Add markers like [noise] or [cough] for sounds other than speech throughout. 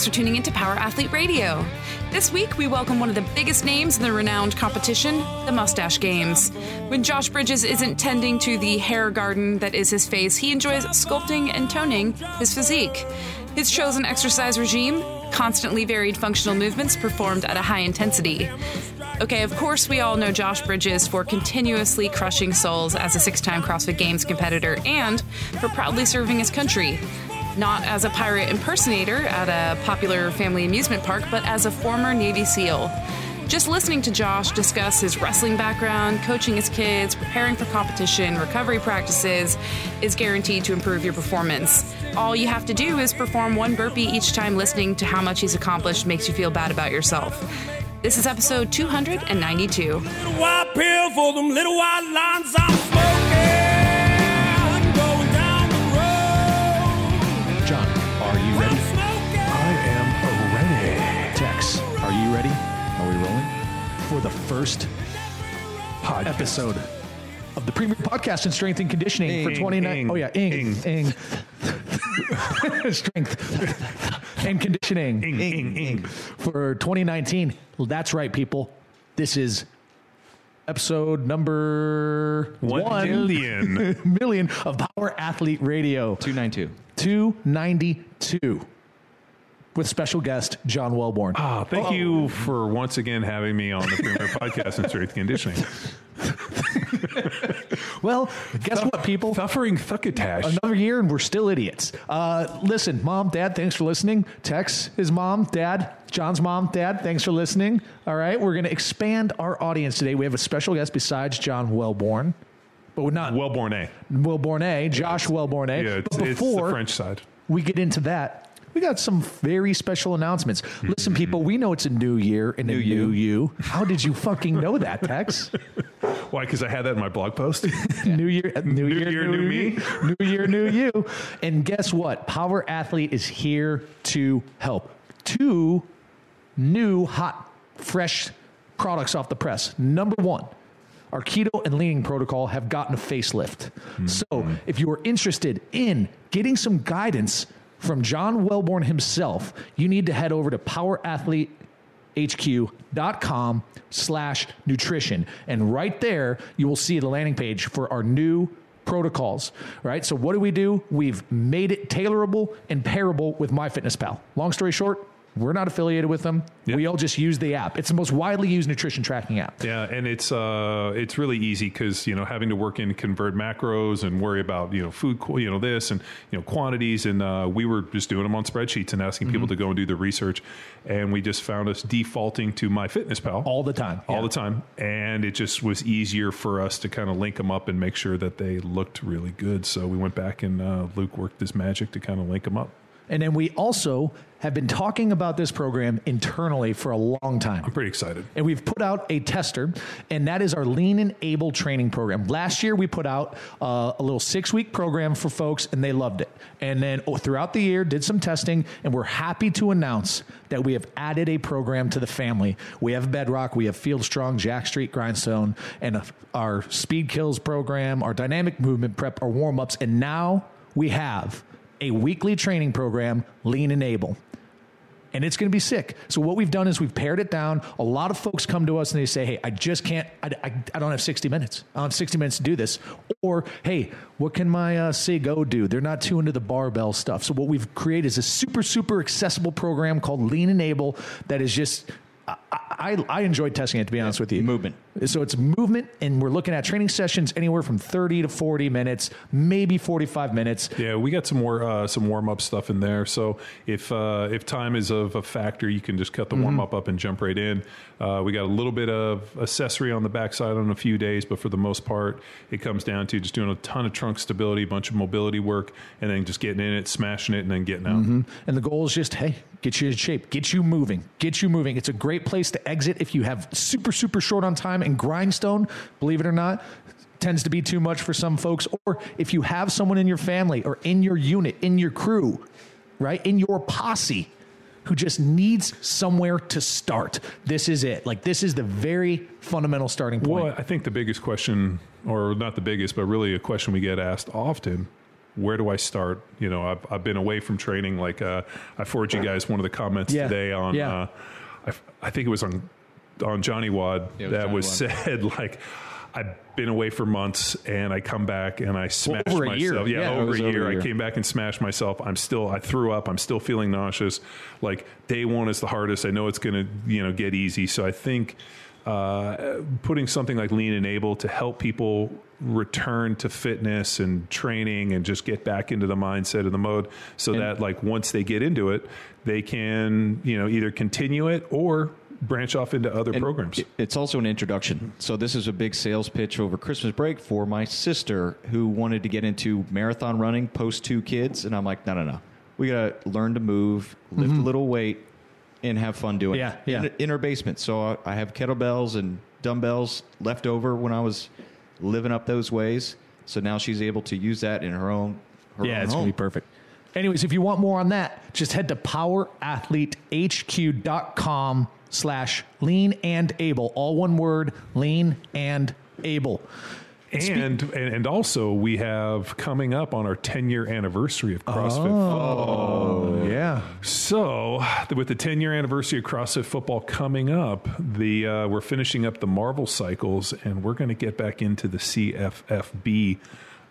Thanks for tuning in to Power Athlete Radio. This week, we welcome one of the biggest names in the renowned competition, the Mustache Games. When Josh Bridges isn't tending to the hair garden that is his face, he enjoys sculpting and toning his physique. His chosen exercise regime, constantly varied functional movements performed at a high intensity. Okay, of course, we all know Josh Bridges for continuously crushing souls as a six time CrossFit Games competitor and for proudly serving his country. Not as a pirate impersonator at a popular family amusement park, but as a former Navy SEAL. Just listening to Josh discuss his wrestling background, coaching his kids, preparing for competition, recovery practices is guaranteed to improve your performance. All you have to do is perform one burpee each time listening to how much he's accomplished makes you feel bad about yourself. This is episode 292. The first Podcast. episode of the premier podcast in strength and conditioning for Ing, 29? ing, oh yeah, ing, ing. ing. [laughs] strength and conditioning Ing, ing, ing. for 2019. Well, that's right, people. This is episode number One million. [laughs] million of Power Athlete Radio. 292. 292 with special guest John Welbourn. Ah, thank you for once again having me on the premier [laughs] podcast in strength conditioning. [laughs] Well, guess what, people? Suffering thuckatash. Another year and we're still idiots. Uh, listen, mom, dad, thanks for listening. Tex, his mom, dad, John's mom, dad, thanks for listening. All right, we're going to expand our audience today. We have a special guest besides John Welbourn, but we're not Welbourn A. Welbourn A, Josh Welbourn A. Yeah, it's, but it's the French side. we get into that, we got some very special announcements. Listen, people, we know it's a new year and a New new you. you. How did you fucking know that, Tex? [laughs] Why? Because I had that in my blog post. [laughs] New year, uh, new, New year, year, new, new me. me. New year, new you. And guess what? Power Athlete is here to help. Two new, hot, fresh products off the press. Number one. Our keto and leaning protocol have gotten a facelift. Hmm. So, if you are interested in getting some guidance from John Welbourn himself, you need to head over to Power Athlete hq.com slash nutrition. And right there you will see the landing page for our new protocols right? So what do we do? We've made it tailorable and pairable with myfitnesspal. Long story short we're not affiliated with them Yep. we all just use the app it's the most widely used nutrition tracking app Yeah, and it's uh, it's really easy because you know having to work in convert macros and worry about you know food you know this and you know quantities and uh, we were just doing them on spreadsheets and asking people to go and do the research, and we just found us defaulting to MyFitnessPal all the time all Yeah. the time, and it just was easier for us to kind of link them up and make sure that they looked really good. So we went back and uh, Luke worked his magic to kind of link them up. And then we also have been talking about this program internally for a long time I'm pretty excited. and we've put out a tester, and that is our Lean and Able training program. Last year, we put out uh, a little six week program for folks, and they loved it. And then oh, throughout the year, did some testing, and we're happy to announce that we have added a program to the family. We have Bedrock, we have Field Strong, Jack Street, Grindstone, and our Speed Kills program, our Dynamic Movement Prep, our warm ups, and now we have a weekly training program, Lean and Able and it's going to be sick. So what we've done is we've pared it down. A lot of folks come to us and they say, "Hey, I just can't. I, I, I don't have 60 minutes. I don't have 60 minutes to do this." Or, "Hey, what can my uh, Go do? They're not too into the barbell stuff." So what we've created is a super super accessible program called Lean and Able that is just. I, I, I enjoyed testing it to be honest with you. Movement. So it's movement, and we're looking at training sessions anywhere from 30 to 40 minutes, maybe 45 minutes. Yeah, we got some more uh, some warm up stuff in there. So if uh, if time is of a factor, you can just cut the warm up up and jump right in. Uh, we got a little bit of accessory on the backside on a few days, but for the most part, it comes down to just doing a ton of trunk stability, a bunch of mobility work, and then just getting in it, smashing it, and then getting out. And the goal is just, hey, get you in shape, get you moving, get you moving. It's a great place to exit if you have super, super short on time and grindstone, believe it or not, tends to be too much for some folks. Or if you have someone in your family or in your unit, in your crew, right, in your posse who just needs somewhere to start. This is it. Like, this is the very fundamental starting point. Well, I think the biggest question, or not the biggest, but really a question we get asked often where do I start? You know, I've, I've been away from training. Like uh, I forwarded you guys one of the comments Yeah. today on. Yeah. Uh, I, I think it was on on Johnny WOD Yeah, was that Johnny was WOD. said [laughs] like. I've been away for months, and I come back and I smash over a year. myself. Yeah, Yeah, over, was a over year. a year. I came back and smashed myself. I'm still. I threw up. I'm still feeling nauseous. Like day one is the hardest. I know it's going to you know get easy. So I think uh, putting something like Lean and Able to help people return to fitness and training and just get back into the mindset and the mode, so that like once they get into it, they can you know either continue it or branch off into other programs. It's also an introduction. So this is a big sales pitch over Christmas break for my sister who wanted to get into marathon running post two kids, and I'm like, no, no, no. We got to learn to move, lift a little weight, and have fun doing Yeah, it. yeah. In, in her basement. So I, I have kettlebells and dumbbells left over when I was living up those ways. So now she's able to use that in her own. Her Yeah, own it's gonna be perfect. Anyways, if you want more on that, just head to powerathletehq.com slash lean and able. All one word, lean and able. And, and and also we have coming up on our 10 year anniversary of CrossFit. Oh, yeah. So with the 10 year anniversary of CrossFit football coming up, the uh, we're finishing up the Marvel cycles, and we're going to get back into the CFFB.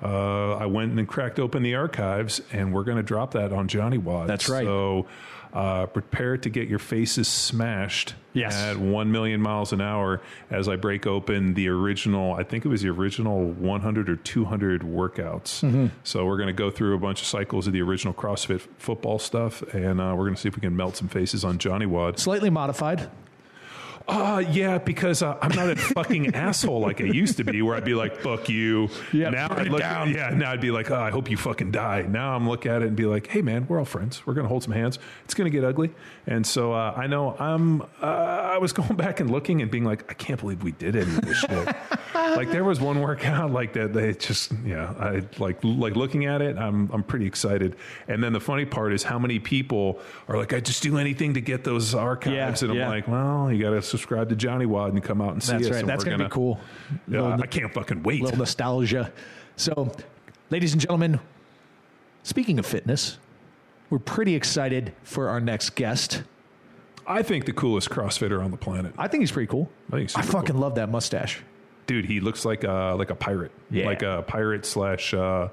Uh, I went and cracked open the archives, and we're going to drop that on Johnny WOD. That's right. So uh, prepare to get your faces smashed Yes. at 1 million miles an hour as I break open the original, I think it was the original 100 or 200 workouts. Mm-hmm. So we're going to go through a bunch of cycles of the original CrossFit football stuff, and uh, we're going to see if we can melt some faces on Johnny WOD. Slightly modified. Uh, yeah, because uh, I'm not a fucking [laughs] asshole like I used to be, where I'd be like, "Fuck you." Yeah, now I'd look, down. yeah, now I'd be like, "Oh, I hope you fucking die." Now I'm look at it and be like, "Hey, man, we're all friends. We're gonna hold some hands. It's gonna get ugly." And so uh, I know I'm. Uh, I was [laughs] going back and looking and being like, "I can't believe we did any of this shit." [laughs] like there was one workout like that. They just yeah, I like like looking at it. I'm I'm pretty excited. And then the funny part is how many people are like, "I just do anything to get those archives," Yeah, and I'm yeah. like, well, you got to subscribe to Johnny WOD and come out and see us. That's us. right. That's going to be cool. Yeah, I can't fucking wait. little nostalgia. So, ladies and gentlemen, speaking of fitness, we're pretty excited for our next guest. I think the coolest CrossFitter on the planet, I think he's pretty cool. I think he's I fucking love that mustache. dude. He looks like a like a pirate, Yeah. like a pirate slash uh,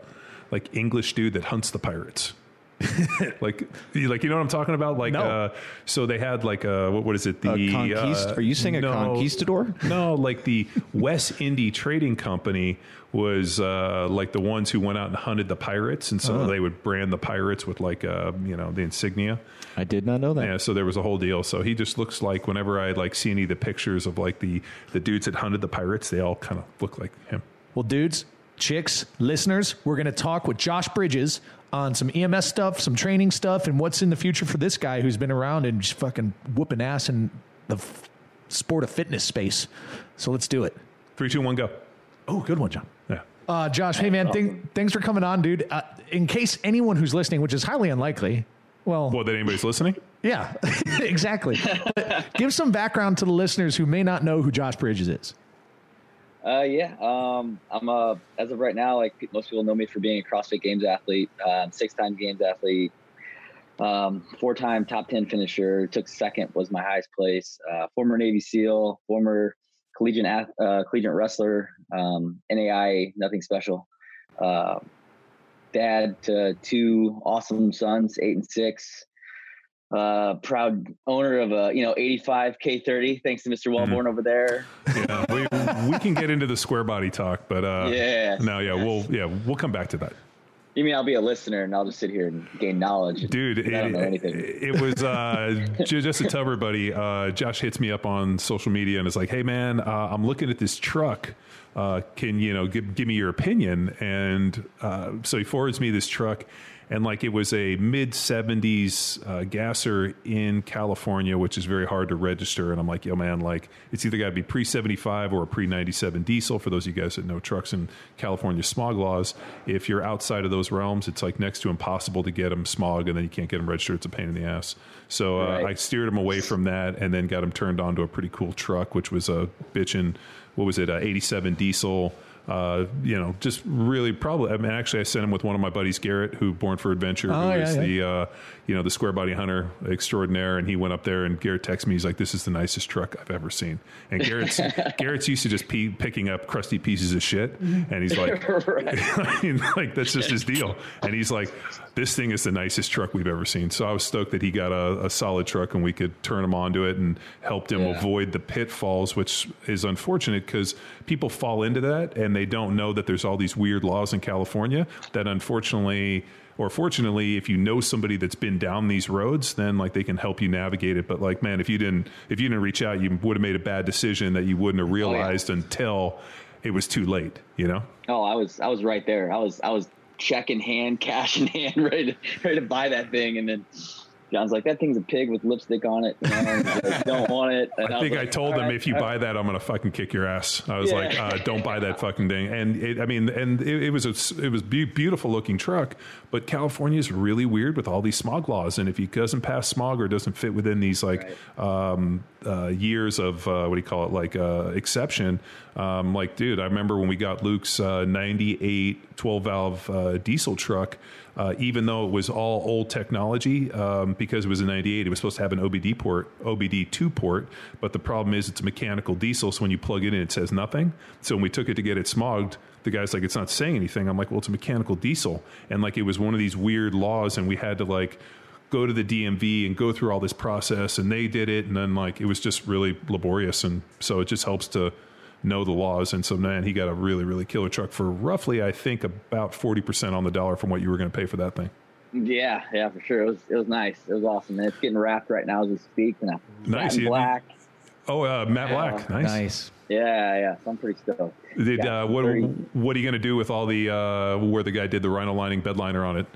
like English dude that hunts the pirates. [laughs] like, you- like you know what I'm talking about? Like, No. uh, so they had like uh, what, what is it? The A conquist- uh, are you saying a conquistador? [laughs] No, like the West Indy Trading Company was uh, like the ones who went out and hunted the pirates, and so Oh. they would brand the pirates with like uh, you know the insignia. I did not know that. Yeah, so there was a whole deal. So he just looks like whenever I like see any of the pictures of like the the dudes that hunted the pirates, they all kind of look like him. Well, dudes, chicks, listeners, we're going to talk with Josh Bridges on some EMS stuff, some training stuff, and what's in the future for this guy who's been around and just fucking whooping ass in the f- sport of fitness space. So let's do it. Three, two, one, go. Oh, good one, John. Yeah. Uh, Josh, hey man, th- thanks for coming on, dude. Uh, in case anyone who's listening, which is highly unlikely, well, Well, that anybody's listening? yeah, [laughs] exactly. Give some background to the listeners who may not know who Josh Bridges is. Uh, yeah. Um, I'm a as of right now, like most people know me for being a CrossFit Games athlete, um, six-time Games athlete, um, four-time top ten finisher. Took second was my highest place. Uh, former Navy SEAL, former collegiate uh, collegiate wrestler, um, NAI, nothing special. Uh, dad to two awesome sons, eight and six. Uh, proud owner of a you know 85 K30. Thanks to Mr. Welbourn over there. Yeah. we, we can get into the square body talk, but uh, Yes, no, yeah, yes. we'll yeah we'll come back to that. You mean I'll be a listener and I'll just sit here and gain knowledge? dude I don't know it, anything. it was uh [laughs] just to tell everybody uh josh hits me up on social media and is like hey man uh, i'm looking at this truck uh can you know give, give me your opinion and uh so he forwards me this truck and like it was a mid 70s uh, gasser in California, which is very hard to register. And I'm like, yo, man, like it's either got to be pre 75 or a pre 97 diesel. For those of you guys that know trucks in California smog laws, if you're outside of those realms, it's like next to impossible to get them smog, and then you can't get them registered. It's a pain in the ass. So uh, Right. I steered him away from that, and then got him turned on to a pretty cool truck, which was a bitchin', what was it, a 87 diesel uh, you know, just really probably. I mean, actually, I sent him with one of my buddies, Garrett, who Born for Adventure, Oh, who yeah, is yeah. the uh, you know the square body hunter extraordinaire, and he went up there and Garrett texted me. He's like, "This is the nicest truck I've ever seen." And Garrett's [laughs] Garrett's used to just pee, picking up crusty pieces of shit, and he's like, [laughs] I mean, [laughs] like that's just his deal. And he's like, "This thing is the nicest truck we've ever seen." So I was stoked that he got a, a solid truck and we could turn him onto it and helped him Yeah. avoid the pitfalls, which is unfortunate because people fall into that and they don't know that there's all these weird laws in California that unfortunately or fortunately if you know somebody that's been down these roads then like they can help you navigate it. But like man if you didn't if you didn't reach out you would have made a bad decision that you wouldn't have oh, realized until it was too late you know? Oh, I was I was right there. I was I was check in hand, [laughs] cash in hand, ready to ready to buy that thing, and then John's like, "That thing's a pig with lipstick on it. You know, like, don't [laughs] want it." And I was think I told "All them right, if you all buy that, I'm gonna fucking kick your ass. I was Yeah. like, uh, don't buy that [laughs] fucking thing. And it, I mean, and it, it was a it was beautiful looking truck, but California is really weird with all these smog laws. And if he doesn't pass smog or doesn't fit within these like um, uh, years of uh, what do you call it, like uh, exception, um, like dude, I remember when we got Luke's uh, 98 12 valve uh, diesel truck. Uh, even though it was all old technology, um, because it was a 98, it was supposed to have an OBD port, OBD2 port. But the problem is it's a mechanical diesel. So when you plug it in, it says nothing. So when we took it to get it smogged, the guy's like, it's not saying anything. I'm like, well, it's a mechanical diesel. And like, it was one of these weird laws. And we had to like, go to the DMV and go through all this process and they did it and then like it was just really laborious and so it just helps to know the laws and so man he got a really really killer truck for roughly I think about 40% on the dollar from what you were going to pay for that thing. Yeah, yeah, for sure. It was it was nice. It was awesome, and it's getting wrapped right now as we speak. And Nice, satin you- black. Oh, uh, Matt Black, nice. Nice. Yeah, yeah. So I'm pretty stoked. Did Yeah, uh, what what are you going to do with all the uh, where the guy did the rhino lining bed liner on it?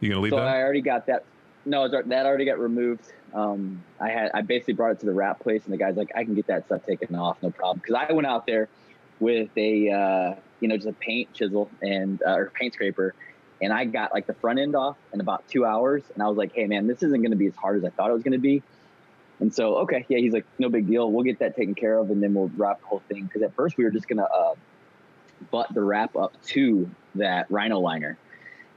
You going to leave So that? I already got that. No, that already got removed. Um, I had I basically brought it to the wrap place, and the guy's like, "I can get that stuff taken off, no problem." Because I went out there with a uh, you know just a paint chisel and uh, or paint scraper, and I got like the front end off in about two hours, and I was like, "Hey man, this isn't going to be as hard as I thought it was going to be." And so, okay, yeah, he's like, "No big deal. We'll get that taken care of, and then we'll wrap the whole thing." Because at first we were just gonna uh, butt the wrap up to that rhino liner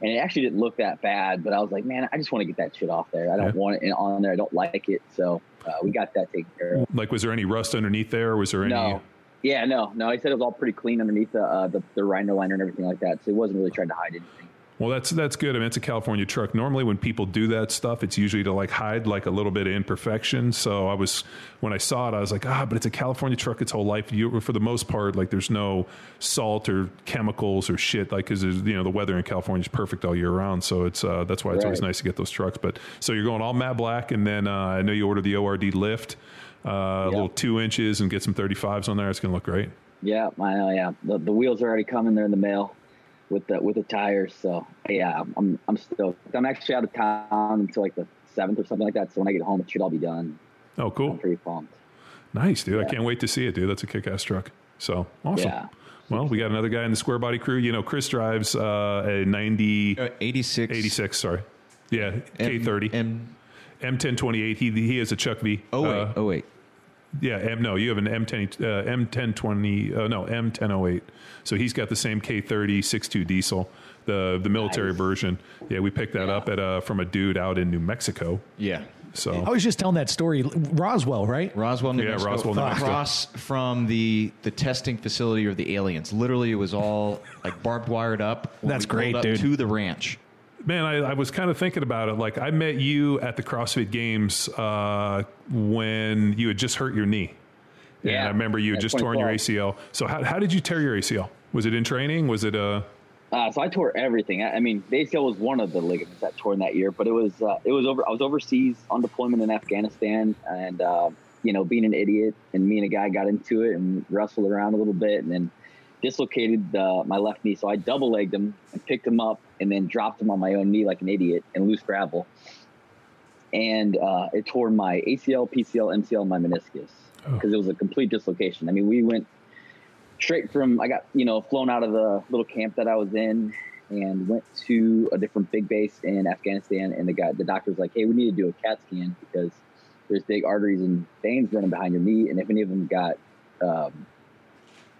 and it actually didn't look that bad. But I was like, man, I just want to get that shit off there. I don't Yeah. want it on there. I don't like it. So uh, we got that taken care of. like was there any rust underneath there or was there any No, yeah, no, no. He said it was all pretty clean underneath the uh, the, the rhino liner and everything like that. So he wasn't really trying to hide anything. Well, that's that's good. I mean, it's a California truck. Normally, when people do that stuff, it's usually to like hide like a little bit of imperfection. So I was when I saw it, I was like, ah, but it's a California truck. Its whole life, you, for the most part, like there's no salt or chemicals or shit. Like because you know the weather in California is perfect all year round. So it's uh, that's why it's always nice to get those trucks. But so you're going all matte black, and then uh, I know you ordered the ORD lift, uh, a little two inches, and get some 35s on there. It's going to look great. Yeah, I know. Yeah, the, the wheels are already coming. They're in the mail with the with the tires. So yeah, I'm I'm stoked. I'm actually out of town until like the seventh or something like that. So when I get home, it should all be done. Oh, I'm cool, pretty pumped. nice, dude. I can't wait to see it, dude. That's a kick-ass truck. So awesome. Yeah. Well, we got another guy in the square body crew. You know, Chris drives uh, a 90, Uh, 86. 86, sorry. Yeah, K30. M, M1028. He he has a Chuck V. oh, wait. Uh, oh, wait. Yeah, M, no, you have an M10, uh, M1020, uh, no, M1008. So he's got the same K30 6.2 diesel, the the military Nice. version. Yeah, we picked that up at uh, from a dude out in New Mexico. Yeah. So I was just telling that story. Roswell, right? Roswell, New Yeah, Mexico, Roswell, New Mexico. across from the the testing facility of the aliens. Literally, it was all like barbed wired up. That's great, up dude. To the ranch. Man, I, I was kind of thinking about it. Like, I met you at the CrossFit Games uh, when you had just hurt your knee. And Yeah. I remember you had just torn your ACL. So, how, how did you tear your ACL? Was it in training? Was it uh Uh, so I tore everything. I, I mean, the ACL was one of the ligaments that tore that year, but it was uh, it was over. I was overseas on deployment in Afghanistan, and uh, you know, being an idiot, and me and a guy got into it and wrestled around a little bit, and then dislocated uh, my left knee. So I double legged him and picked him up, and then dropped him on my own knee like an idiot in loose gravel, and uh, it tore my ACL, PCL, MCL, and my meniscus because it was a complete dislocation. I mean, we went straight from I got you know flown out of the little camp that I was in and went to a different big base in Afghanistan and the guy the doctor was like hey we need to do a CAT scan because there's big arteries and veins running behind your knee and if any of them got um,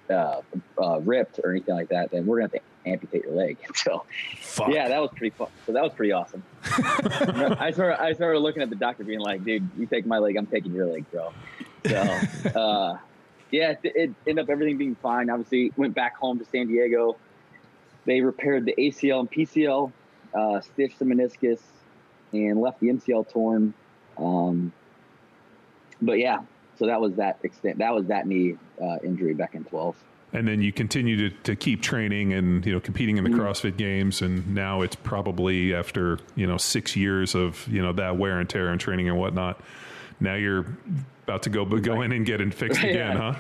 uh, uh, ripped or anything like that, then we're gonna have to amputate your leg. [laughs] So, Fuck. yeah, that was pretty fun. So that was pretty awesome. [laughs] I started, I started looking at the doctor, being like, "Dude, you take my leg, I'm taking your leg, bro." So, [laughs] uh, yeah, it, it ended up everything being fine. Obviously, went back home to San Diego. They repaired the ACL and PCL, uh, stitched the meniscus, and left the MCL torn. Um, but yeah, so that was that extent. That was that knee uh, injury back in 12. and then you continue to, to keep training and you know competing in the CrossFit Games, and now it's probably after you know six years of you know that wear and tear and training and whatnot. Now you're about to go go in and get it fixed Yeah. again, huh?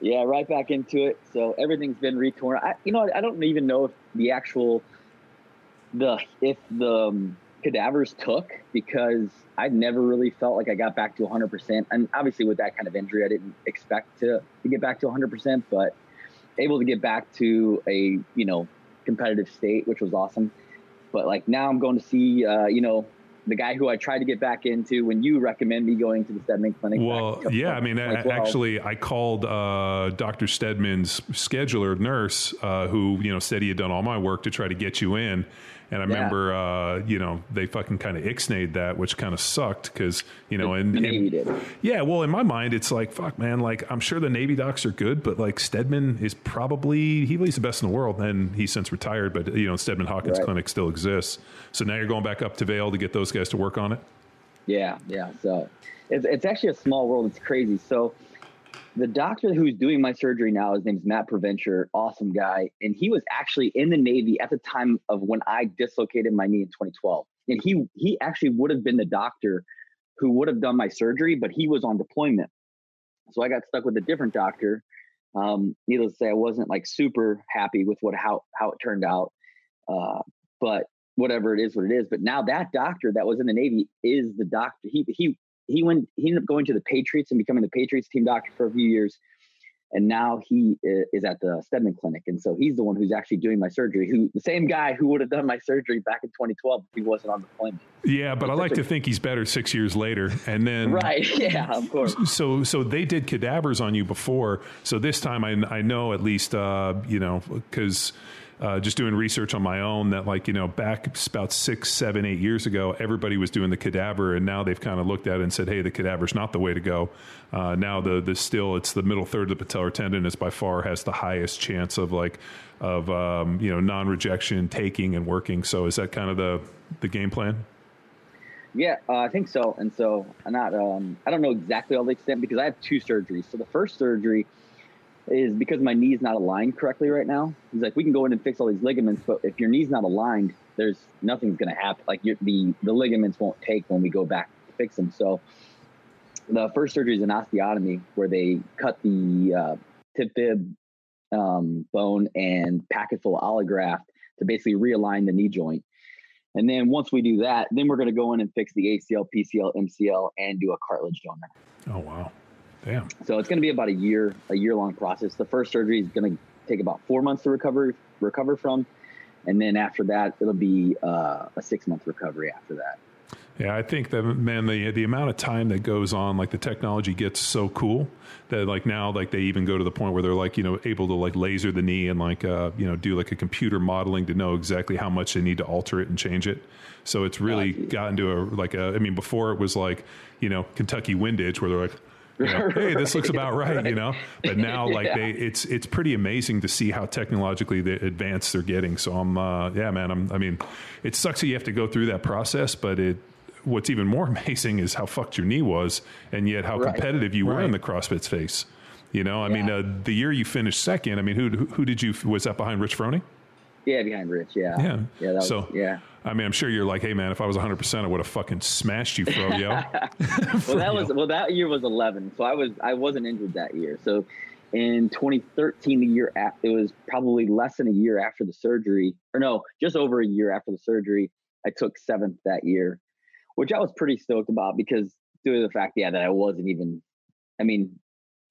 Yeah, right back into it. So everything's been retorn. I, you know, I don't even know if the actual the if the um, cadavers took because I never really felt like I got back to 100. percent And obviously, with that kind of injury, I didn't expect to to get back to 100. percent But able to get back to a you know competitive state, which was awesome. But like now, I'm going to see uh, you know the guy who I tried to get back into when you recommend me going to the Steadman Clinic. Well, yeah, I mean, a- 2012. actually, I called uh, Dr. Steadman's scheduler nurse, uh, who you know said he had done all my work to try to get you in. And I Yeah. remember, uh, you know, they fucking kind of ixnayed that, which kind of sucked because, you know, and, the and- did. yeah, well, in my mind, it's like, fuck, man, like I'm sure the Navy docs are good, but like Steadman is probably he he's the best in the world, and he's since retired, but you know, Steadman Hawkins Right. Clinic still exists. So now you're going back up to Vail to get those guys to work on it. Yeah, yeah. So it's, it's actually a small world. It's crazy. So the doctor who's doing my surgery now, his name's Matt Provencher, awesome guy. And he was actually in the Navy at the time of when I dislocated my knee in 2012. And he he actually would have been the doctor who would have done my surgery, but he was on deployment. So I got stuck with a different doctor. Um, needless to say, I wasn't like super happy with what how how it turned out. Uh, but whatever it is, what it is. But now that doctor that was in the Navy is the doctor. He he he went he ended up going to the Patriots and becoming the Patriots team doctor for a few years. And now he is at the Steadman Clinic, and so he's the one who's actually doing my surgery. Who the same guy who would have done my surgery back in 2012 if he wasn't on deployment. Yeah, but I like to think he's better six years later, and then Right? [laughs] Yeah, of course. so so they did cadavers on you before. So this time I I know at least uh, you know because. Uh, just doing research on my own that like you know back about six seven eight years ago everybody was doing the cadaver and now they've kind of looked at it and said hey the cadaver's not the way to go uh, now the the still it's the middle third of the patellar tendon is by far has the highest chance of like of um, you know non-rejection taking and working so is that kind of the the game plan Yeah, uh, I think so. And so I'm not, um, I don't know exactly all the extent because I have two surgeries. So the first surgery is because my knee's not aligned correctly right now. He's like, we can go in and fix all these ligaments, but if your knee's not aligned, there's nothing's going to happen. Like the the ligaments won't take when we go back to fix them. So the first surgery is an osteotomy where they cut the uh, tib fib um, bone and pack it full of allograft to basically realign the knee joint. And then once we do that, then we're going to go in and fix the ACL, PCL, MCL, and do a cartilage donor. oh wow damn So it's going to be about a year, a year long process. The first surgery is going to take about four months to recover recover from, and then after that, it'll be uh, a six month recovery after that. Yeah, I think that man, the the amount of time that goes on, like the technology gets so cool that like now, like they even go to the point where they're like you know able to like laser the knee and like uh, you know do like a computer modeling to know exactly how much they need to alter it and change it. So it's really geez. gotten to a like a. I mean, before it was like you know Kentucky windage where they're like. [laughs] You know, hey, this looks about right, you know. But [laughs] now, like Yeah. they, it's it's pretty amazing to see how technologically the advanced they're getting. So I'm, uh, yeah, man. I'm, I mean, it sucks that you have to go through that process, but it. What's even more [laughs] amazing is how fucked your knee was, and yet how Right. competitive you were in the CrossFit space. You know, I mean, uh, the year you finished second. I mean, who who who did you was that behind Rich Froning? Yeah, behind Rich. Yeah. Yeah. Yeah. That was, so yeah. I mean, I'm sure you're like, hey man, if I was 100, percent I would have fucking smashed you, Froyo. [laughs] [laughs] well that was well that year was 11 so i was i wasn't injured that year. So in 2013 the year after it was probably less than a year after the surgery or no just over a year after the surgery i took seventh that year which i was pretty stoked about because due to the fact yeah that i wasn't even i mean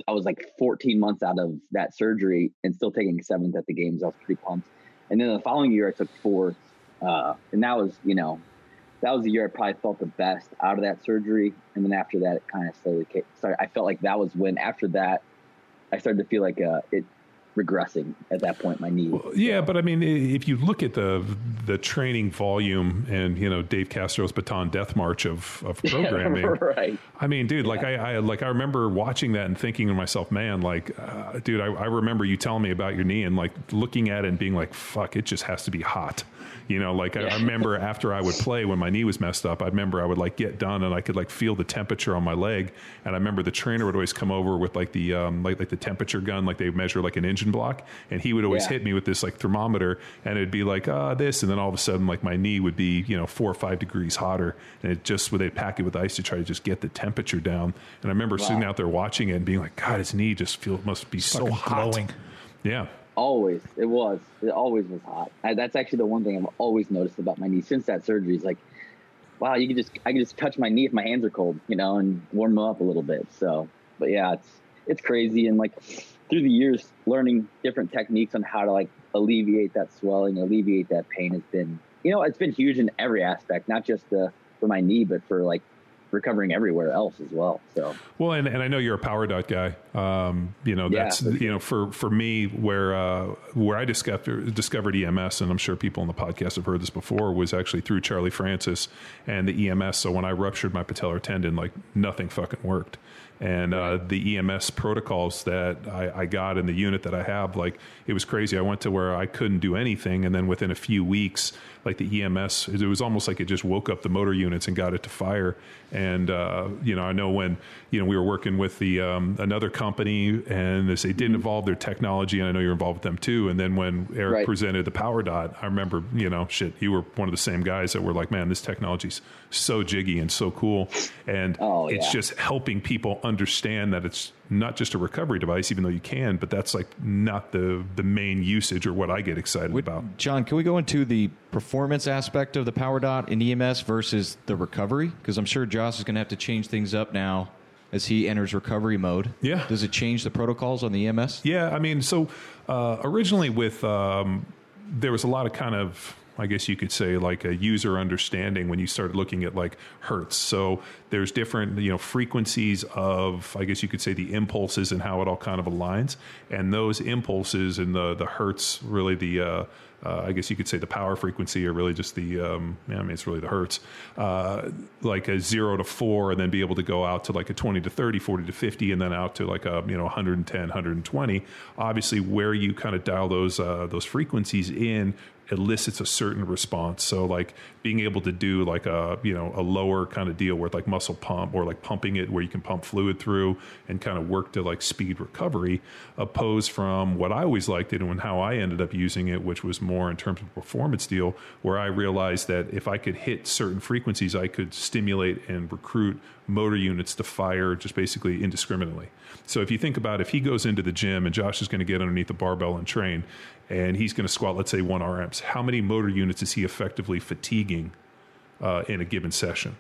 i was like 14 months out of that surgery and still taking seventh at the games. I was pretty pumped. And then the following year i took fourth uh, and that was you know that was the year I probably felt the best out of that surgery. And then after that, it kind of slowly ca- started. I felt like that was when after that, I started to feel like uh, it regressing at that point. My knee. Yeah, but I mean, if you look at the the training volume and you know Dave Castro's baton death march of of [laughs] programming, right. I mean, dude, like I, I like I remember watching that and thinking to myself, man, like, uh, dude, I, I remember you telling me about your knee and like looking at it and being like, fuck, it just has to be hot. You know, like I, I remember [laughs] after I would play when my knee was messed up, I remember I would like get done and I could like feel the temperature on my leg. And I remember the trainer would always come over with like the um, like like the temperature gun, like they measure like an engine block, and he would always Yeah. hit me with this like thermometer, and it'd be like ah this, and then all of a sudden like my knee would be you know four or five degrees hotter, and it just would they pack it with ice to try to just get the temperature down. And I remember sitting out there watching it and being like, God, his knee just feel must be so Fucking hot. glowing. Yeah. Always, it was. It always was hot. I, that's actually the one thing I've always noticed about my knee since that surgery. Is like, wow, you can just I can just touch my knee if my hands are cold, you know, and warm them up a little bit. So, but yeah, it's it's crazy, and like through the years, learning different techniques on how to like alleviate that swelling, alleviate that pain has been, you know, it's been huge in every aspect, not just the for my knee, but for like recovering everywhere else as well. So Well, and, and I know you're a power dot guy. Um, you know, Yeah, that's for you know for for me where uh, where I discovered discovered EMS, and I'm sure people on the podcast have heard this before, was actually through Charlie Francis and the EMS. So when I ruptured my patellar tendon, like nothing fucking worked. And uh, the EMS protocols that I, I got in the unit that I have, like it was crazy. I went to where I couldn't do anything, and then within a few weeks, like the EMS, it was almost like it just woke up the motor units and got it to fire. And uh, you know, I know when you know we were working with the um, another company, and they say didn't involve their technology, and I know you're involved with them too. And then when Eric Right. presented the Power Dot, I remember you know, shit, you were one of the same guys that were like, man, this technology's so jiggy and so cool, and Oh, it's just helping people understand that it's not just a recovery device, even though you can, but that's like not the the main usage or what I get excited about. John, can we go into the performance aspect of the Power Dot in EMS versus the recovery? Because I'm sure Josh is going to have to change things up now as he enters recovery mode. Yeah. Does it change the protocols on the EMS? Yeah, I mean, so uh, originally with um, there was a lot of kind of I guess you could say like a user understanding when you started looking at like hertz. So there's different you know frequencies of I guess you could say the impulses and how it all kind of aligns, and those impulses and the the hertz really the uh, uh, I guess you could say the power frequency or really just the um, I mean it's really the hertz uh, like a zero to four and then be able to go out to like a 20 to 30 40 to 50 and then out to like a you know 110 120 obviously where you kind of dial those uh, those frequencies in elicits a certain response. So like being able to do like a you know a lower kind of deal with like muscle pump or like pumping it where you can pump fluid through and kind of work to like speed recovery opposed from what i always liked it and how i ended up using it which was more in terms of performance deal where i realized that if i could hit certain frequencies i could stimulate and recruit motor units to fire just basically indiscriminately so if you think about if he goes into the gym and josh is going to get underneath the barbell and train and he's going to squat let's say one rms how many motor units is he effectively fatiguing uh, in a given session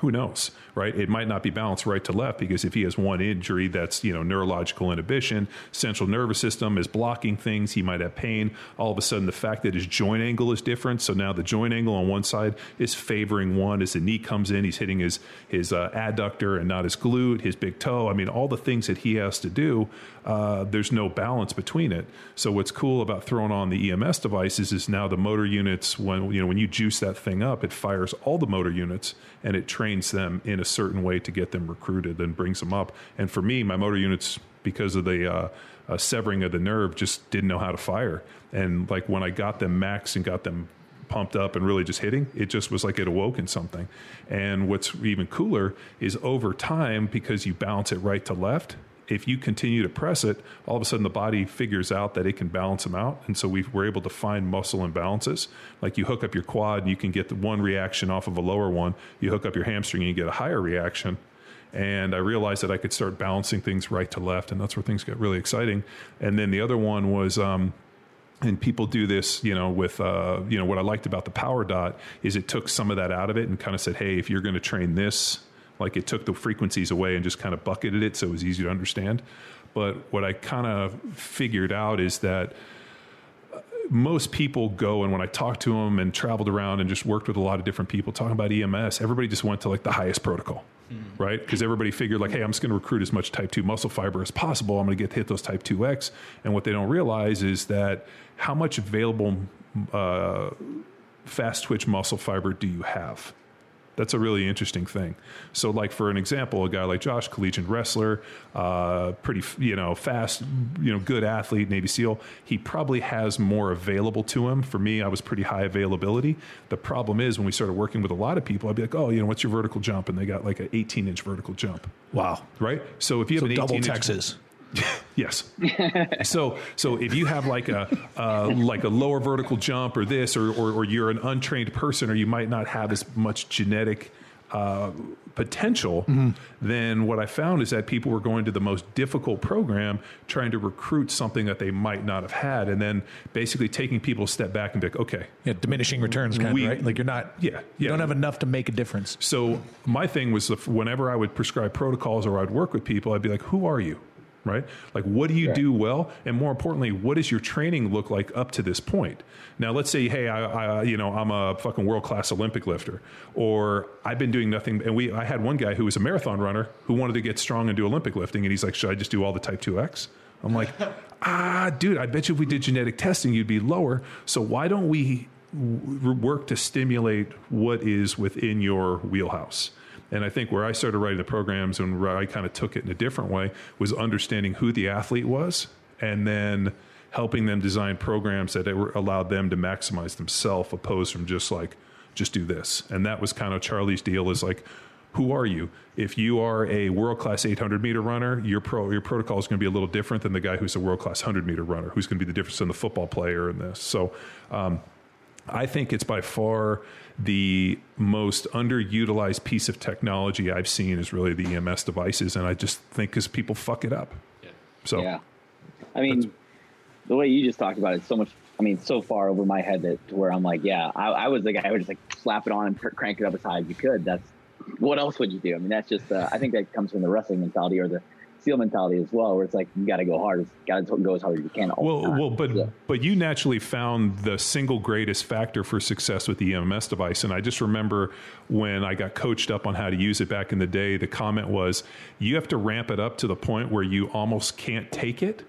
who knows right? It might not be balanced right to left because if he has one injury that's you know neurological inhibition central nervous system is blocking things he might have pain. All of a sudden the fact that his joint angle is different so now the joint angle on one side is favoring one as the knee comes in he's hitting his his uh, adductor and not his glute his big toe. I mean all the things that he has to do uh, there's no balance between it so what's cool about throwing on the ems devices is now the motor units when you know when you juice that thing up it fires all the motor units and it trains them in a certain way to get them recruited and brings them up. And for me, my motor units, because of the uh, uh, severing of the nerve, just didn't know how to fire. And like when I got them max and got them pumped up and really just hitting, it just was like it awoken something. And what's even cooler is over time, because you balance it right to left, if you continue to press it, all of a sudden the body figures out that it can balance them out. And so we are able to find muscle imbalances. Like you hook up your quad and you can get the one reaction off of a lower one. You hook up your hamstring and you get a higher reaction. And I realized that I could start balancing things right to left. And that's where things got really exciting. And then the other one was, um, and people do this, you know, with, uh, you know, what I liked about the power dot is it took some of that out of it and kind of said, hey, if you're going to train this, like it took the frequencies away and just kind of bucketed it so it was easy to understand. But what I kind of figured out is that uh, most people go and when I talked to them and traveled around and just worked with a lot of different people talking about EMS, everybody just went to like the highest protocol. right? Because everybody figured like, hey, I'm just going to recruit as much type two muscle fiber as possible. I'm going to get hit those type two X, and what they don't realize is that how much available uh, fast twitch muscle fiber do you have? That's a really interesting thing. So, like for an example, a guy like Josh, collegiate wrestler, uh, pretty you know fast, you know good athlete, Navy SEAL. He probably has more available to him. For me, I was pretty high availability. The problem is when we started working with a lot of people, I'd be like, oh, you know, what's your vertical jump? And they got like an 18 inch vertical jump, Wow. right? So if you have So an double 18 inch Texas. [laughs] Yes. so so if you have like a uh, like a lower vertical jump or this or, or or you're an untrained person or you might not have as much genetic uh, potential, then what I found is that people were going to the most difficult program trying to recruit something that they might not have had, and then basically taking people a step back and be like, okay, Yeah, diminishing returns, kind We- of, right? Like you're not, Yeah, you don't have enough to make a difference. So my thing was the, whenever I would prescribe protocols or I'd work with people, I'd be like, "Who are you?" Right? Like, what do you do well, and more importantly, what does your training look like up to this point? Now, let's say, hey, I, I you know, I'm a fucking world class Olympic lifter, or I've been doing nothing. And we, I had one guy who was a marathon runner who wanted to get strong and do Olympic lifting, and he's like, "Should I just do all the Type Two X?" I'm like, [laughs] ah, dude, I bet you if we did genetic testing, you'd be lower. So why don't we work to stimulate what is within your wheelhouse? And I think where I started writing the programs and where I kind of took it in a different way was understanding who the athlete was and then helping them design programs that allowed them to maximize themselves opposed from just like, just do this. And that was kind of Charlie's deal is like, who are you? If you are a world class 800 meter runner, your pro your protocol is going to be a little different than the guy who's a world class 100 meter runner, who's going to be the difference in the football player in this. So, um, I think it's by far the most underutilized piece of technology I've seen is really the EMS devices, and I just think because people fuck it up. So Yeah. I mean, the way you just talked about it, so much. I mean, so far over my head that to where I'm like, yeah, I, I was the guy who would just like slap it on and cr- crank it up as high as you could. That's what else would you do? I mean, that's just. Uh, I think that comes from the wrestling mentality or the SEAL mentality as well, where it's like you got to go hard, got to go as hard as you can. Well, well, but Yeah. but you naturally found the single greatest factor for success with the EMS device, and I just remember when I got coached up on how to use it back in the day. The comment was, "You have to ramp it up to the point where you almost can't take it."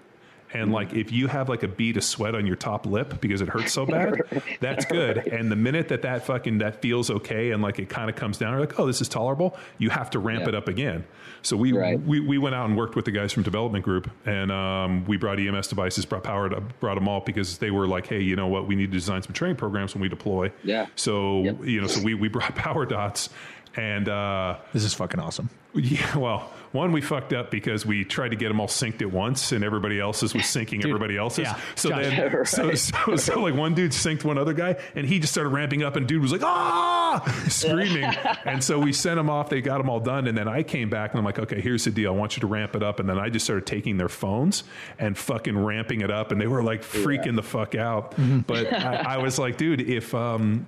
And like if you have like a bead of sweat on your top lip because it hurts so bad, [laughs] that's good. And the minute that that fucking that feels okay and like it kind of comes down, you're like, oh, this is tolerable. You have to ramp Yeah. it up again. So we, Right. we we went out and worked with the guys from development group, and um, we brought EMS devices, brought power, brought them all because they were like, hey, you know what, we need to design some training programs when we deploy. Yeah. So Yep. you know, so we we brought [laughs] power dots, and. uh This is fucking awesome. yeah, well, one we fucked up because we tried to get them all synced at once, and everybody else's was syncing everybody else's. yeah, so Josh. then, [laughs] so, so, so like one dude synced one other guy, and he just started ramping up, and dude was like ah, screaming, [laughs] and so we sent them off. They got them all done, and then I came back and I'm like, okay, here's the deal. I want you to ramp it up, and then I just started taking their phones and fucking ramping it up, and they were like freaking the fuck out. But I, I was like, dude, if um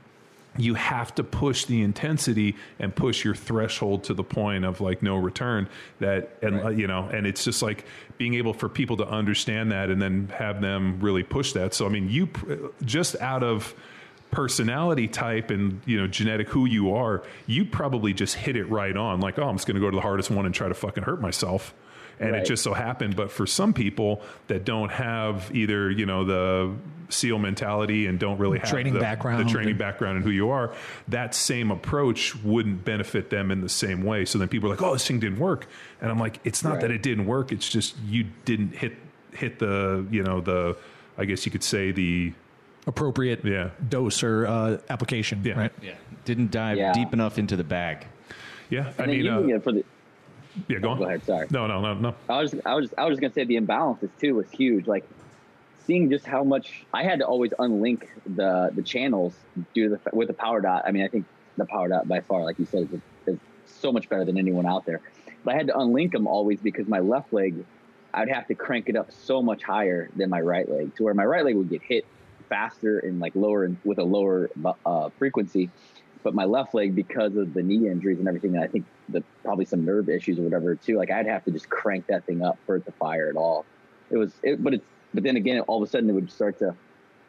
you have to push the intensity and push your threshold to the point of like no return that and uh, you know and it's just like being able for people to understand that and then have them really push that. So i mean you just out of personality type and you know genetic who you are you probably just hit it right on. Like oh i'm just going to go to the hardest one and try to fucking hurt myself and it just so happened but for some people that don't have either you know the seal mentality and don't really have Training the, background the training and- background and who you are, that same approach wouldn't benefit them in the same way. So then people are like, "Oh, this thing didn't work," and I'm like, "It's not that it didn't work. It's just you didn't hit hit the you know the I guess you could say the Appropriate Yeah. dose or uh, application, Yeah. right? Yeah. Didn't dive Yeah. deep enough into the bag. yeah. I And then mean, uh, for the. Yeah. Go on. Go ahead. Sorry. No, no, no, no. I was I was I was just gonna say the imbalances too was huge. Like seeing just how much I had to always unlink the the channels due to the with the power dot. I mean, I think the power dot by far, like you said, is, is so much better than anyone out there. But I had to unlink them always because my left leg, I'd have to crank it up so much higher than my right leg, to where my right leg would get hit faster and like lower and with a lower uh, frequency. But my left leg, because of the knee injuries and everything, and I think the probably some nerve issues or whatever too, like I'd have to just crank that thing up for it to fire at all. It was, it, but it's, but then again, all of a sudden it would start to.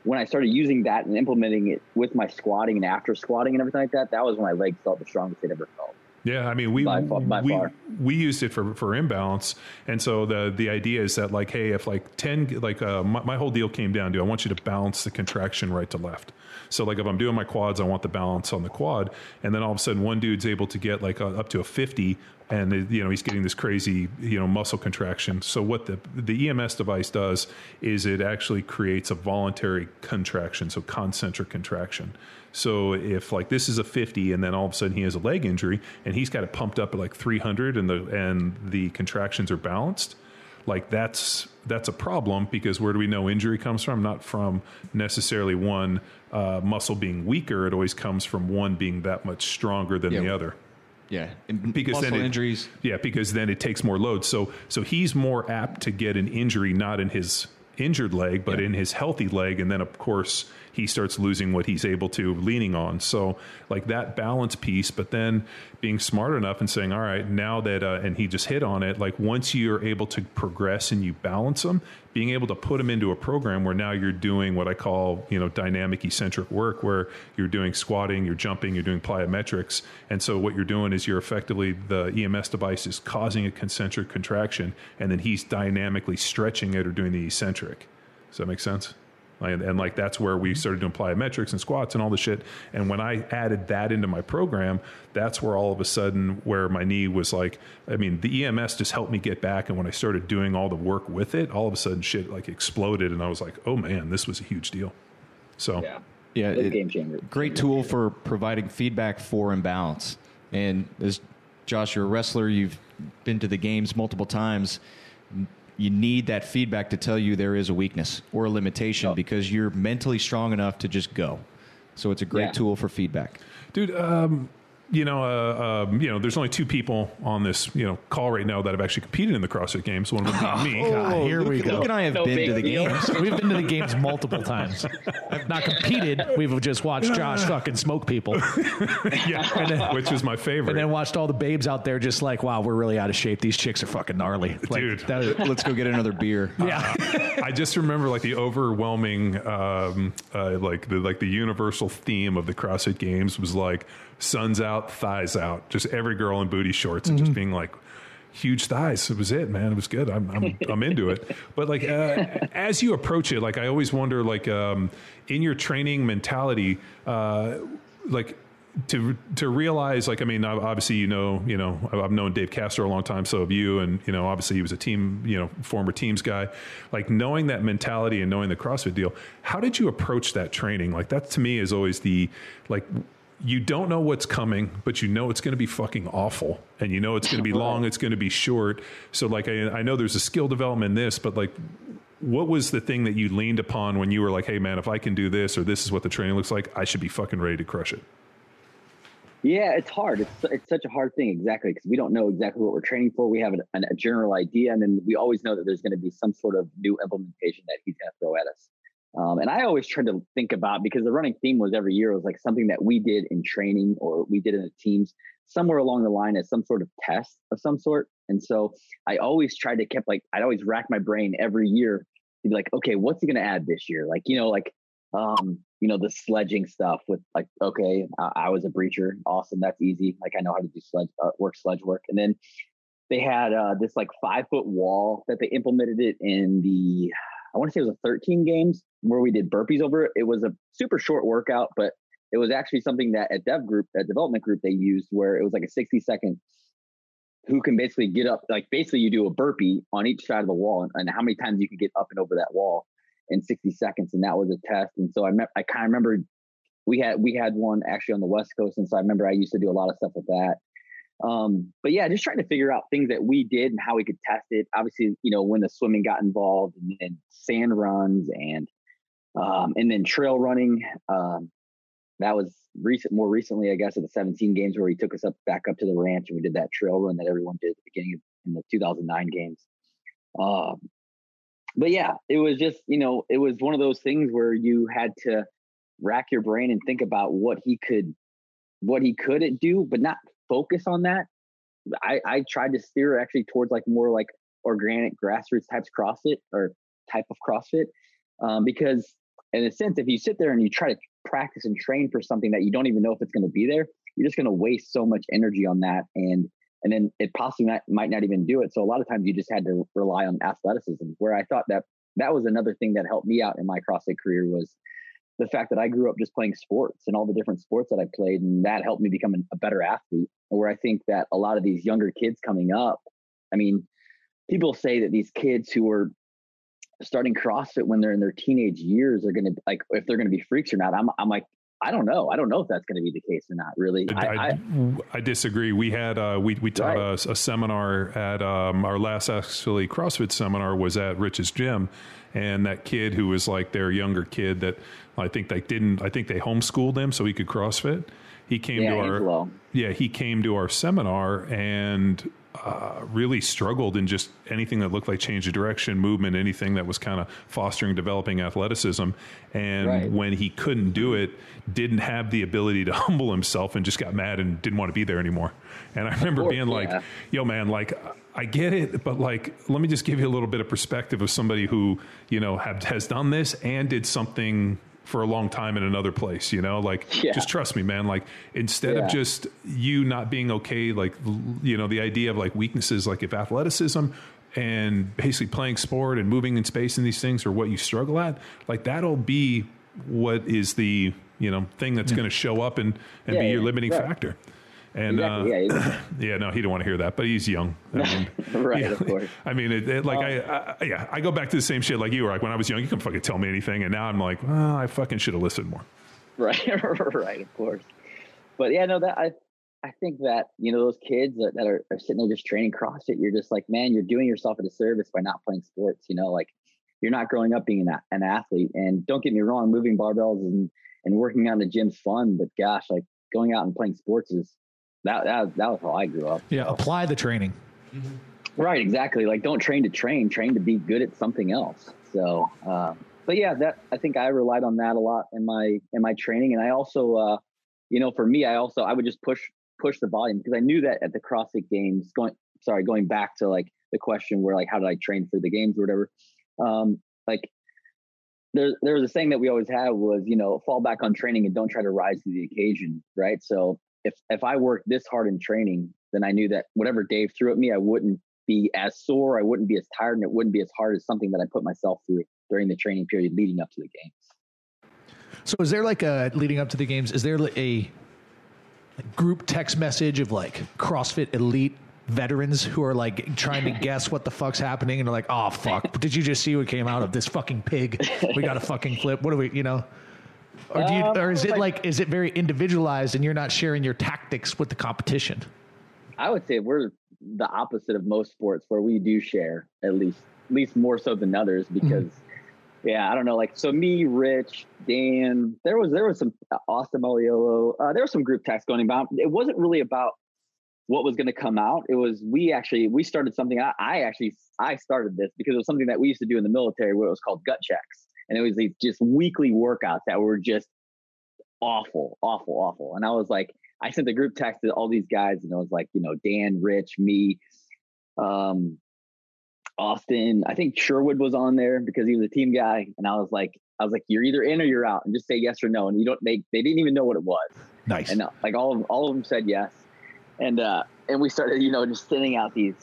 When I started using that and implementing it with my squatting and after squatting and everything like that, that was when my legs felt the strongest they'd ever felt. Yeah, I mean we By by we far. we used it for for imbalance, and so the the idea is that like, hey, if like ten, like uh, my, my whole deal came down to I want you to balance the contraction right to left. So like if I'm doing my quads, I want the balance on the quad, and then all of a sudden one dude's able to get like a, up to a fifty, and you know he's getting this crazy you know muscle contraction. So what the the EMS device does is it actually creates a voluntary contraction, so concentric contraction. So if like this is a 50 and then all of a sudden he has a leg injury and he's got it pumped up at like 300 and the and the contractions are balanced, like that's that's a problem because where do we know injury comes from? Not from necessarily one uh, muscle being weaker. It always comes from one being that much stronger than Yeah. the other Yeah, because muscle then it, injuries. Yeah, because then it takes more load. So so he's more apt to get an injury not in his injured leg, but Yeah. in his healthy leg, and then of course he starts losing what he's able to leaning on. So like that balance piece, but then being smart enough and saying, all right, now that uh, and he just hit on it. Like once you're able to progress and you balance them, being able to put them into a program where now you're doing what I call you know dynamic eccentric work, where you're doing squatting, you're jumping, you're doing plyometrics, and so what you're doing is you're effectively the EMS device is causing a concentric contraction, and then he's dynamically stretching it or doing the eccentric. Does that make sense? And, and like that's where we mm-hmm. started doing plyometrics and squats and all the shit. And when I added that into my program, that's where all of a sudden where my knee was like, I mean, the EMS just helped me get back. And when I started doing all the work with it, all of a sudden shit like exploded, and I was like, oh man, this was a huge deal. So Yeah. Yeah, it- game changer. great tool for providing feedback for imbalance. And as Josh, you're a wrestler, you've been to the games multiple times. You need that feedback to tell you there is a weakness or a limitation because you're mentally strong enough to just go. So it's a great Yeah. tool for feedback. dude um you know uh, um, you know there's only two people on this you know call right now that have actually competed in the crossfit games one would be [laughs] me God, here we Luke go. and I have No been to the deal. games. We've been to the games multiple times. I've Not competed. We've just watched Josh [laughs] fucking smoke people, [laughs] yeah which is my favorite and then watched all the babes out there just like, wow, we're really out of shape. These chicks are fucking gnarly, like, Dude. that- Let's go get another beer. yeah, I just remember like the overwhelming, um, uh, like the like the universal theme of the CrossFit Games was like suns out, thighs out, just every girl in booty shorts and just being like huge thighs. It was it, man. It was good. I'm I'm, I'm into it. But like uh, [laughs] as you approach it, like I always wonder, like um, in your training mentality, uh, like to to realize like I mean obviously you know you know I've known Dave Castro a long time so have you and you know obviously he was a team you know former teams guy like knowing that mentality and knowing the CrossFit deal how did you approach that training like that to me is always the like you don't know what's coming but you know it's going to be fucking awful and you know it's going to be [laughs] long it's going to be short so like I, I know there's a skill development in this but like what was the thing that you leaned upon when you were like hey man if I can do this or this is what the training looks like I should be fucking ready to crush it Yeah, it's hard. It's it's such a hard thing, exactly, because we don't know exactly what we're training for. We have an, an, a general idea, and then we always know that there's going to be some sort of new implementation that he's going to throw at us. Um, and I always tried to think about because the running theme was every year was like something that we did in training or we did in the teams somewhere along the line as some sort of test of some sort. And so I always tried to keep like I'd always rack my brain every year to be like, okay, what's he going to add this year? Like you know, like um, you know, the sledging stuff with like, okay, I, I was a breacher. Awesome. That's easy. Like I know how to do sledge uh, work, sledge work. And then they had uh, this like five foot wall that they implemented it in the, I want to say it was a 13 games where we did burpees over it. It was a super short workout, but it was actually something that at dev group, at development group, they used where it was like a 60 second who can basically get up, like basically you do a burpee on each side of the wall and, and how many times you can get up and over that wall in 60 seconds. And that was a test. And so I, me- I kind of remember we had, we had one actually on the West coast. And so I remember I used to do a lot of stuff with that. Um, but yeah, just trying to figure out things that we did and how we could test it. Obviously, you know, when the swimming got involved and then sand runs and, um, and then trail running, um, that was recent, more recently, I guess, at the 17 games where he took us up back up to the ranch and we did that trail run that everyone did at the beginning of in the 2009 games. Um, but yeah, it was just, you know, it was one of those things where you had to rack your brain and think about what he could, what he couldn't do, but not focus on that. I, I tried to steer actually towards like more like organic grassroots types CrossFit or type of CrossFit. Um, because in a sense, if you sit there and you try to practice and train for something that you don't even know if it's going to be there, you're just going to waste so much energy on that. And, and then it possibly not, might not even do it. So a lot of times you just had to rely on athleticism where I thought that that was another thing that helped me out in my CrossFit career was the fact that I grew up just playing sports and all the different sports that I played. And that helped me become a better athlete. Where I think that a lot of these younger kids coming up, I mean, people say that these kids who are starting CrossFit when they're in their teenage years are going to like if they're going to be freaks or not. I'm I'm like I don't know. I don't know if that's going to be the case or not. Really, I, I, I, disagree. We had uh, we we taught Right. a, a seminar at um, our last actually CrossFit seminar was at Rich's gym, and that kid who was like their younger kid that I think they didn't. I think they homeschooled him so he could CrossFit. He came Yeah, to our Angelo. yeah he came to our seminar and uh, really struggled in just anything that looked like change of direction, movement, anything that was kind of fostering, developing athleticism. And Right. when he couldn't do it, didn't have the ability to [laughs] humble himself and just got mad and didn't want to be there anymore. And I remember course, being like, yeah. yo, man, like, I get it, but like, let me just give you a little bit of perspective of somebody who, you know, have, has done this and did something for a long time in another place, you know, like, Yeah. just trust me, man. Like, instead Yeah. of just you not being okay, like, you know, the idea of like weaknesses, like if athleticism and basically playing sport and moving in space and these things are what you struggle at, like, that'll be what is the, you know, thing that's going to show up and, and Yeah, be your yeah, limiting factor. And Exactly, uh, yeah, [clears throat] yeah, no, he didn't want to hear that, but he's young. I mean, [laughs] Right, yeah, of course. [laughs] I mean, it, it, like I, I, yeah, I go back to the same shit like you were. Like when I was young, you can fucking tell me anything, and now I'm like, well, I fucking should have listened more. [laughs] right right of course but yeah no that i i think that you know those kids that, that are, are sitting there just training crossfit you're just like man you're doing yourself a disservice by not playing sports you know like you're not growing up being an, an athlete and don't get me wrong moving barbells and and working out in the gym's fun but gosh like going out and playing sports is that that, that was how i grew up Yeah, apply the training. Right, exactly. Like, don't train to train, train to be good at something else. So, um, but yeah, that I think I relied on that a lot in my in my training, and I also, uh, you know, for me, I also I would just push push the volume because I knew that at the CrossFit Games, going sorry, going back to like the question where like how did I train for the games or whatever, um, like. There, there was a saying that we always had was, you know, fall back on training and don't try to rise to the occasion, right? So if if I worked this hard in training, then I knew that whatever Dave threw at me, I wouldn't be as sore, I wouldn't be as tired, and it wouldn't be as hard as something that I put myself through during the training period leading up to the games. So is there like a leading up to the games? Is there a like group text message of like CrossFit elite veterans who are like trying to [laughs] guess what the fuck's happening and they're like, oh fuck, did you just see what came out of this fucking pig? We got a fucking flip. What do we, you know? Or do you, Um, or is it like- like is it very individualized and you're not sharing your tactics with the competition? I would say we're the opposite of most sports where we do share at least at least more so than others because yeah, I don't know. Like so me, Rich, Dan, there was there was some uh, Austin Malleolo, uh, there was some group text going about. It wasn't really about what was going to come out. It was we actually we started something. I, I actually I started this because it was something that we used to do in the military where it was called gut checks, and it was these just weekly workouts that were just awful, awful, awful. And I was like, I sent the group text to all these guys, and it was like, you know, Dan, Rich, me, um, Austin. I think Sherwood was on there because he was a team guy, and I was like, I was like, you're either in or you're out, and just say yes or no. And you don't. They they didn't even know what it was, Nice. and uh, like all of all of them said yes, and uh, and we started, you know, just sending out these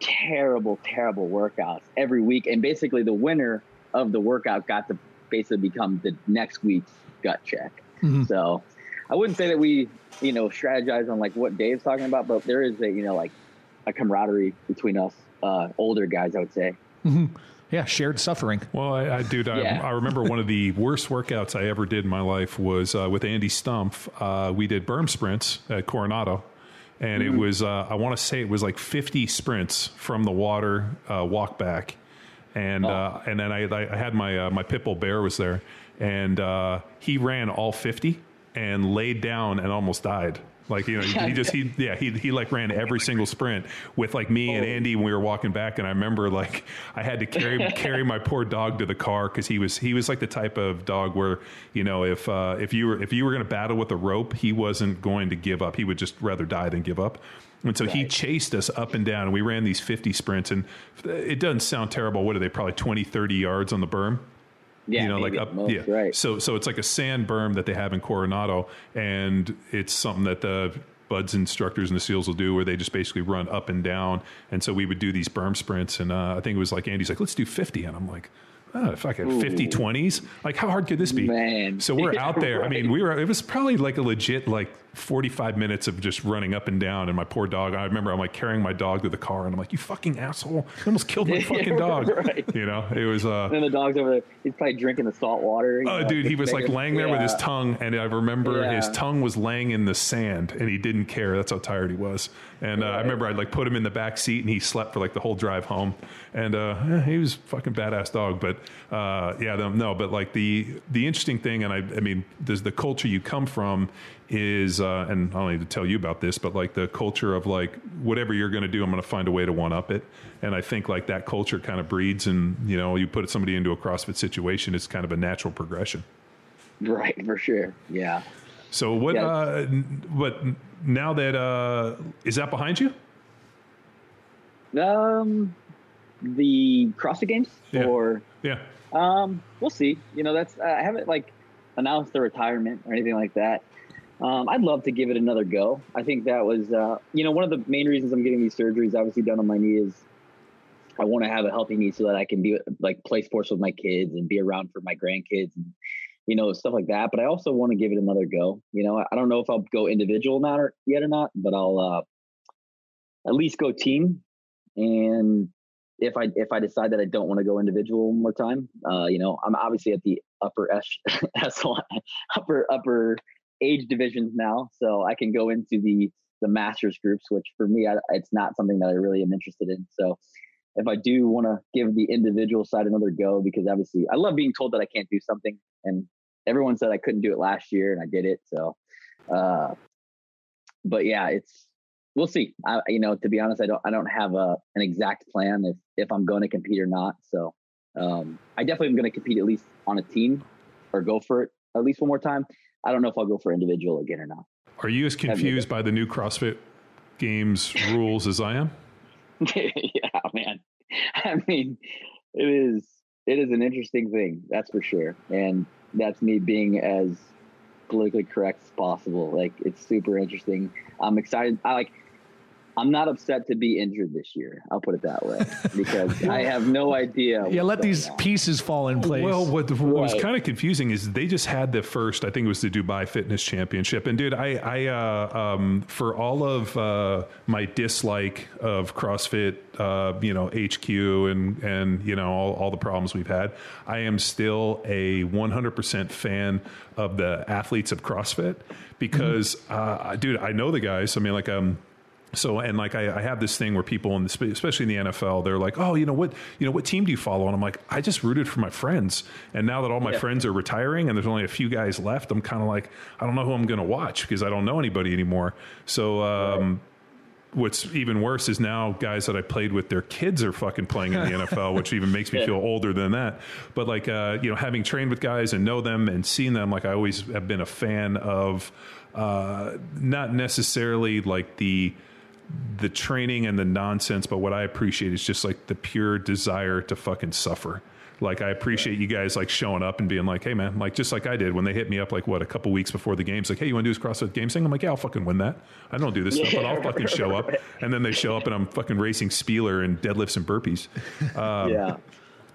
terrible, terrible workouts every week, and basically the winner of the workout got to basically become the next week's gut check. Mhm. So I wouldn't say that we, you know, strategize on like what Dave's talking about, but there is a, you know, like a camaraderie between us, uh, older guys, I would say. Yeah, shared suffering. Well, I, I dude, I, Yeah. I remember one of the [laughs] worst workouts I ever did in my life was uh, with Andy Stumpf. Uh, we did berm sprints at Coronado, and it was uh, I want to say it was like 50 sprints from the water, uh, walk back, and uh, and then I, I had my uh, my pit bull bear was there, and uh, he ran all 50 and laid down and almost died. Like you know, he, just he yeah he he like ran every single sprint with like me and Andy when we were walking back, and I remember like I had to carry [laughs] carry my poor dog to the car because he was he was like the type of dog where you know if uh, if you were if you were going to battle with a rope, he wasn't going to give up. He would just rather die than give up. And so he chased us up and down, and we ran these 50 sprints. And it doesn't sound terrible. What are they? Probably 20, 30 yards on the berm. Yeah, you know, like up, most, yeah. right. So, so it's like a sand berm that they have in Coronado, and it's something that the BUD/S instructors and the seals will do, where they just basically run up and down. And so we would do these berm sprints, and uh, I think it was like Andy's like, let's do fifty, and I'm like. Oh, fucking 50 20s. Like, how hard could this be? Man. So we're Yeah, [laughs] out there. I mean, we were, it was probably like a legit, like 45 minutes of just running up and down. And my poor dog, I remember I'm like carrying my dog to the car and I'm like, you fucking asshole. You almost killed my [laughs] fucking dog. Right. You know, it was, uh, And then the dog's over there. He's probably drinking the salt water. Oh, know, dude, he was like laying there with his tongue, and I remember his tongue was laying in the sand, and he didn't care. That's how tired he was. And uh, I remember I'd like put him in the back seat, and he slept for like the whole drive home. And uh, he was a fucking badass dog. But uh, yeah, no, no, but like the the interesting thing, and I, I mean, there's the culture you come from is, uh, and I don't need to tell you about this, but like the culture of like whatever you're going to do, I'm going to find a way to one up it. And I think like that culture kind of breeds, and you know, you put somebody into a CrossFit situation, it's kind of a natural progression. Right, for sure. Yeah. So what? Yeah. Uh, what now that uh, is that behind you? Um, the CrossFit Games Yeah. or Yeah. um, we'll see. You know, that's I haven't like announced the retirement or anything like that. Um, I'd love to give it another go. I think that was, uh, you know, one of the main reasons I'm getting these surgeries, obviously done on my knee, is I want to have a healthy knee so that I can be like play sports with my kids and be around for my grandkids and you know stuff like that. But I also want to give it another go. You know, I don't know if I'll go individual now or yet or not, but I'll uh, at least go team. And if I if I decide that I don't want to go individual one more time, uh, you know, I'm obviously at the upper echelon, [laughs] upper upper age divisions now, so I can go into the the masters groups, which for me, I, it's not something that I really am interested in. So if I do want to give the individual side another go, because obviously I love being told that I can't do something, and everyone said I couldn't do it last year, and I did it. So, uh, but yeah, it's we'll see. I, you know, to be honest, I don't I don't have a an exact plan if if I'm going to compete or not. So um, I definitely am going to compete at least on a team or go for it at least one more time. I don't know if I'll go for individual again or not. Are you as confused by the new CrossFit Games [laughs] rules as I am? [laughs] yeah, man. I mean, it is it is an interesting thing, that's for sure. And that's me being as politically correct as possible. Like it's super interesting. I'm excited. I like I'm not upset to be injured this year. I'll put it that way because [laughs] I have no idea. Yeah, let these on. pieces fall in place. Well, what, what was kind of confusing is they just had the first. I think it was the Dubai Fitness Championship, and dude, I, I uh, um, for all of uh, my dislike of CrossFit, uh, you know, HQ and and you know all, all the problems we've had, I am still a 100% fan of the athletes of CrossFit because, uh, dude, I know the guys. I mean, like um. So and like I, I have this thing where people in the, especially in the NFL, they're like, oh, you know what, you know what team do you follow? And I'm like, I just rooted for my friends, and now that all my friends are retiring and there's only a few guys left, I'm kind of like, I don't know who I'm going to watch because I don't know anybody anymore. So. Um, What's even worse is now guys that I played with, their kids are fucking playing in the [laughs] NFL, which even makes me feel older than that. But like, uh, you know, having trained with guys and know them and seen them, like I always have been a fan of, uh, not necessarily like the the training and the nonsense, but what I appreciate is just like the pure desire to fucking suffer. Like I appreciate you guys like showing up and being like, "Hey man," like just like I did when they hit me up like what a couple weeks before the games, like, "Hey, you want to do this CrossFit Games thing?" I'm like, "Yeah, I'll fucking win that. I don't do this stuff, but I'll fucking show up." And then they show up and I'm fucking racing Spealler and deadlifts and burpees. [laughs] Um, Yeah.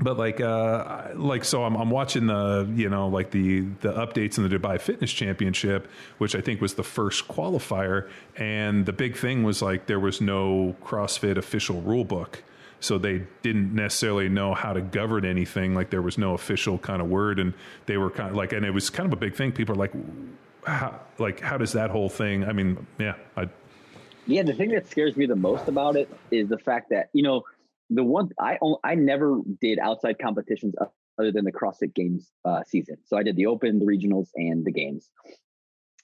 But like uh like so I'm, I'm watching the you know like the the updates in the dubai fitness championship which i think was the first qualifier. And the big thing was like there was no crossfit official rule book so they didn't necessarily know how to govern anything. Like there was no official kind of word. And they were kind of like and it was kind of a big thing. People are like how like how does that whole thing i mean yeah i Yeah, the thing that scares me the most about it is the fact that you know the one I I never did outside competitions other than the CrossFit Games uh, season. So I did the Open, the regionals, and the games.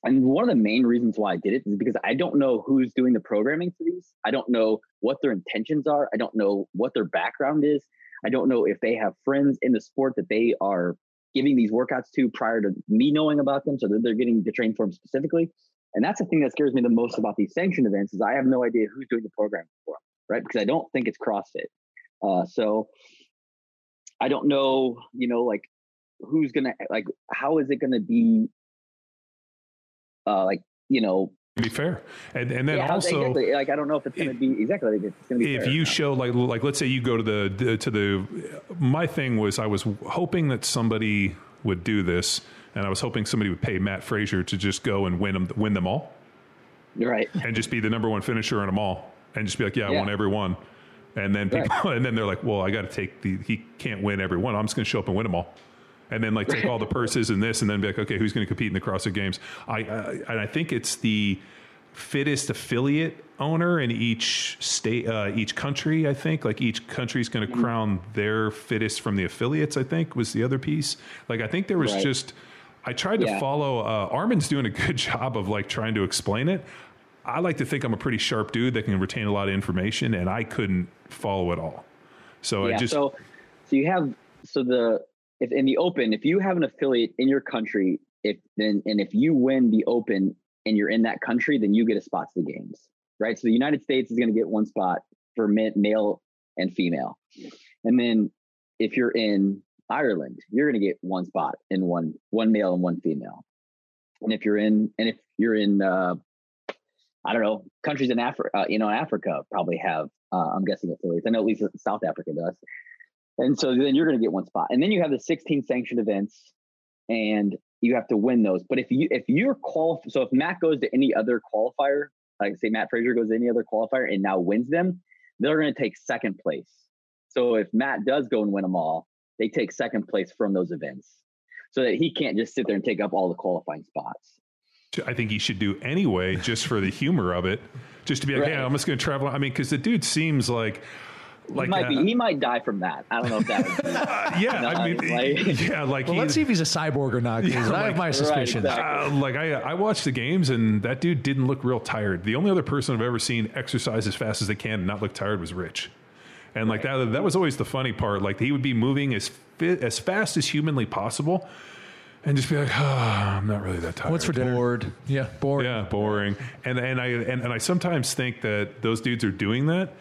And one of the main reasons why I did it is because I don't know who's doing the programming for these. I don't know what their intentions are. I don't know what their background is. I don't know if they have friends in the sport that they are giving these workouts to prior to me knowing about them, so that they're getting to train for them specifically. And that's the thing that scares me the most about these sanctioned events is I have no idea who's doing the programming for them, right? Because I don't think it's CrossFit. Uh, so I don't know, you know, like who's gonna like how is it gonna be uh like you know be fair, and and then yeah, also exactly. like I don't know if it's gonna be exactly like it's gonna be if you show like like let's say you go to the, the to the my thing was I was hoping that somebody would do this, and I was hoping somebody would pay Matt Fraser to just go and win them win them all, right and just be the number one finisher in them all, and just be like, yeah, I Yeah. won every one. And then people, Right. [laughs] and then they're like, well, I got to take the he can't win every one. I'm just going to show up and win them all. And then like take all the [laughs] purses and this, and then be like, okay, who's going to compete in the CrossFit Games? I, I and I think it's the fittest affiliate owner in each state, uh, each country. I think like each country is going to crown their fittest from the affiliates. I think was the other piece. Like I think there was Right. just. I tried to follow. Uh, Armin's doing a good [laughs] job of like trying to explain it. I like to think I'm a pretty sharp dude that can retain a lot of information, and I couldn't follow it all. So I just so so you have so the if in the open if you have an affiliate in your country if then and if you win the open and you're in that country then you get a spot to the games right? So the united states is going to get one spot for ma- male and female. And then if you're in ireland you're going to get one spot in one one male and one female. And if you're in and if you're in uh I don't know. Countries in Africa, uh, you know, Africa probably have. Uh, I'm guessing affiliates. I know at least South Africa does. And so then you're going to get one spot, and then you have the 16 sanctioned events, and you have to win those. But if you if you're qual, so if Matt goes to any other qualifier, like say Matt Fraser goes to any other qualifier and now wins them, they're going to take second place. So if Matt does go and win them all, they take second place from those events, so that he can't just sit there and take up all the qualifying spots. I think he should do anyway, just for the humor of it, just to be like, Right. hey, I'm just going to travel. I mean, because the dude seems like, like, he might be. He might die from that. I don't know if that would be. [laughs] yeah, I mean, like- [laughs] yeah, like Well, let's see if he's a cyborg or not. I like- have my Right, suspicions. exactly. Uh, like I, I watched the games and that dude didn't look real tired. The only other person I've ever seen exercise as fast as they can and not look tired was Rich. And like that, that was always the funny part. Like he would be moving as fit, as fast as humanly possible, and just be like, oh, I'm not really that tired. What's for dinner? Bored. Yeah, boring. Yeah, boring. And and I and, and I sometimes think that those dudes are doing that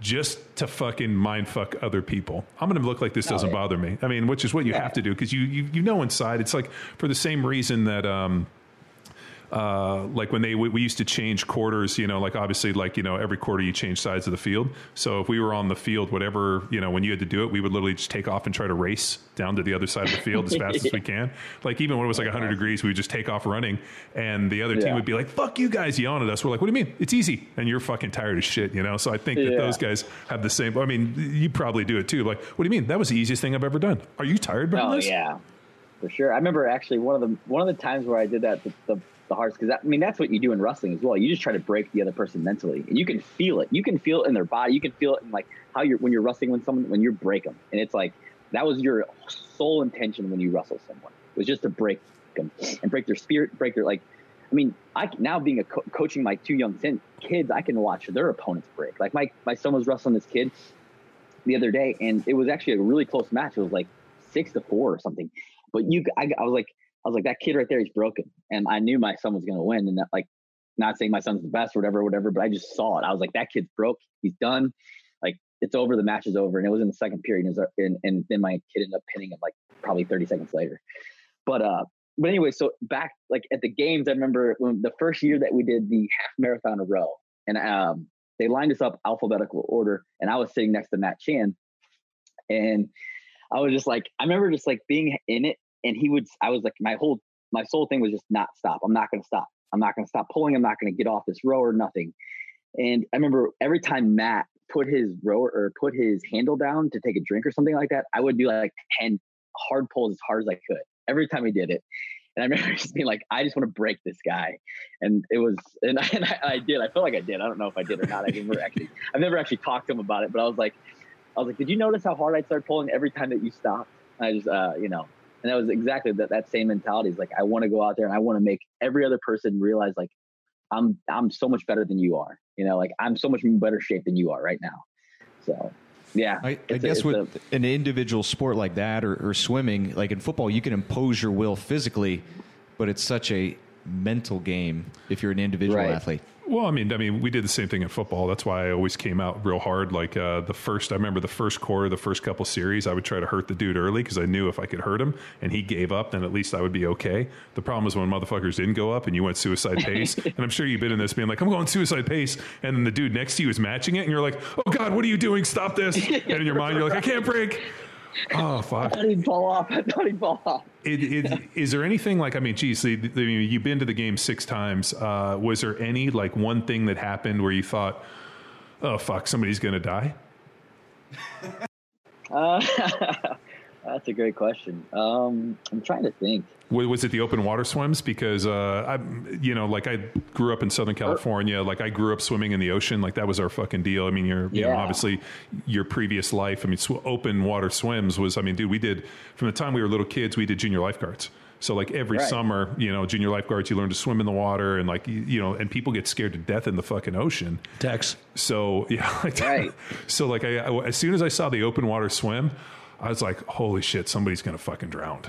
just to fucking mind fuck other people. I'm going to look like this doesn't yeah. bother me. I mean, which is what you have to do because you, you you know inside it's like for the same reason that um uh, like when they we, we used to change quarters, you know, like obviously, like you know, every quarter you change sides of the field. So if we were on the field, whatever you know, when you had to do it, we would literally just take off and try to race down to the other side of the field as fast as we [laughs] can. Like even when it was like 100 degrees, we would just take off running, and the other team would be like, "Fuck you guys!" yelling at us. We're like, "What do you mean? It's easy," and you're fucking tired as shit, you know. So I think that Yeah. those guys have the same. I mean, you probably do it too. Like, what do you mean? That was the easiest thing I've ever done. Are you tired, Oh this? yeah, for sure. I remember actually one of the one of the times where I did that the the, the hardest because I mean that's what you do in wrestling as well. You just try to break the other person mentally, and you can feel it. You can feel it in their body. You can feel it in like how you're when you're wrestling with someone when you break them, and it's like that was your sole intention when you wrestle someone was just to break them and break their spirit, break their like. I mean, I now being a co- coaching my two young kids, I can watch their opponents break. Like my my son was wrestling this kid the other day, and it was actually a really close match. It was like six to four or something. But you, I, I was like, I was like, that kid right there, he's broken, and I knew my son was going to win. And that, like, not saying my son's the best or whatever, whatever, but I just saw it. I was like, that kid's broke. He's done. Like, it's over. The match is over, and it was in the second period. And, was, and, and then my kid ended up pinning him like probably thirty seconds later. But uh, but anyway, so back like at the games, I remember when the first year that we did the half marathon a row, and um, they lined us up alphabetical order, and I was sitting next to Matt Chan, and I was just like, I remember just like being in it, and he would, I was like, my whole, my sole thing was just not stop. I'm not going to stop. I'm not going to stop pulling. I'm not going to get off this row or nothing. And I remember every time Matt put his rower or put his handle down to take a drink or something like that, I would do like 10 hard pulls as hard as I could every time he did it. And I [laughs] remember just being like, I just want to break this guy. And it was, and I, [laughs] and I, I did. I feel like I did. I don't know if I did or not. I never actually, I've never actually talked to him about it, but I was like, I was like, did you notice how hard I started pulling every time that you stopped? I just, uh, you know, and that was exactly that, that same mentality is like, I want to go out there and I want to make every other person realize like, I'm, I'm so much better than you are, you know, like I'm so much in better shape than you are right now. So yeah, I, I it's a- guess with a- an individual sport like that or, or swimming, like in football, you can impose your will physically, but it's such a mental game if you're an individual Right. athlete. Well, I mean, I mean, we did the same thing in football. That's why I always came out real hard. Like uh, the first, I remember the first quarter, the first couple series, I would try to hurt the dude early because I knew if I could hurt him and he gave up, then at least I would be okay. The problem was when motherfuckers didn't go up and you went suicide [laughs] pace. and I'm sure you've been in this, being like, I'm going suicide pace, and then the dude next to you is matching it, and you're like, Oh God, what are you doing? Stop this! And in your mind, you're like, I can't break. Oh fuck! I thought he'd fall off. I thought he'd fall off. It, it, is there anything like I mean, geez, the, the, you've been to the game six times. Uh, was there any like one thing that happened where you thought, "Oh fuck, somebody's going to die"? [laughs] Uh, [laughs] that's a great question. Um, I'm trying to think. Was, was it the open water swims? Because uh, I, you know, like I grew up in Southern California. Like I grew up swimming in the ocean. Like that was our fucking deal. I mean, you're, you know, obviously your previous life. I mean, sw- open water swims was. I mean, dude, we did from the time we were little kids. We did junior lifeguards. So like every Right. summer, you know, junior lifeguards, you learn to swim in the water, and like you, you know, and people get scared to death in the fucking ocean. Dex. So [laughs] yeah, like, Right. So like, I, I- as soon as I saw the open water swim, I was like, holy shit, somebody's gonna fucking drown.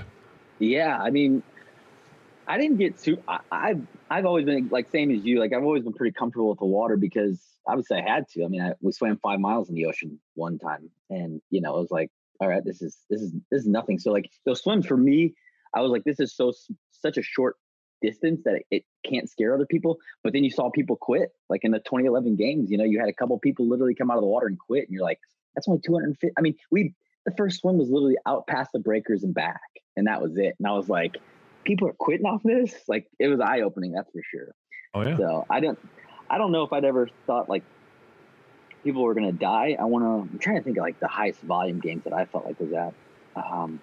Yeah, I mean, I didn't get too. I, I've I've always been like same as you. Like I've always been pretty comfortable with the water because obviously I had to. I mean, I, we swam five miles in the ocean one time, and you know, it was like, all right, this is this is this is nothing. So like those swims for me, I was like, this is so such a short distance that it, it can't scare other people. But then you saw people quit, like in the 2011 games. You know, you had a couple people literally come out of the water and quit, and you're like, that's only 250. I mean, we the first swim was literally out past the breakers and back, and that was it. And I was like, people are quitting off this. Like it was eye opening, that's for sure. Oh yeah. So I don't, I don't know if I'd ever thought like people were gonna die. I want to. I'm trying to think of like the highest volume games that I felt like was at. Um,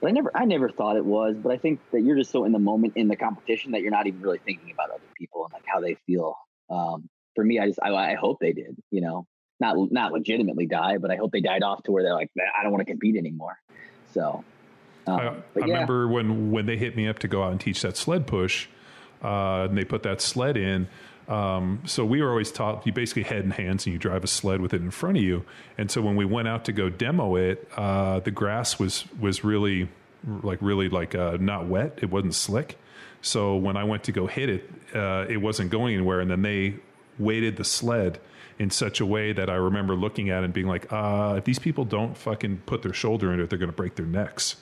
but I never, I never thought it was. But I think that you're just so in the moment in the competition that you're not even really thinking about other people and like how they feel. Um, for me, I just, I, I hope they did. You know, not not legitimately die, but I hope they died off to where they're like, I don't want to compete anymore. So. Um, I, yeah. remember when when they hit me up to go out and teach that sled push, uh, and they put that sled in. Um, so we were always taught you basically head and hands, and you drive a sled with it in front of you. And so when we went out to go demo it, uh, the grass was was really like really like uh, not wet. It wasn't slick. So when I went to go hit it, uh, it wasn't going anywhere. And then they weighted the sled in such a way that I remember looking at it and being like, uh, if these people don't fucking put their shoulder into it, they're going to break their necks.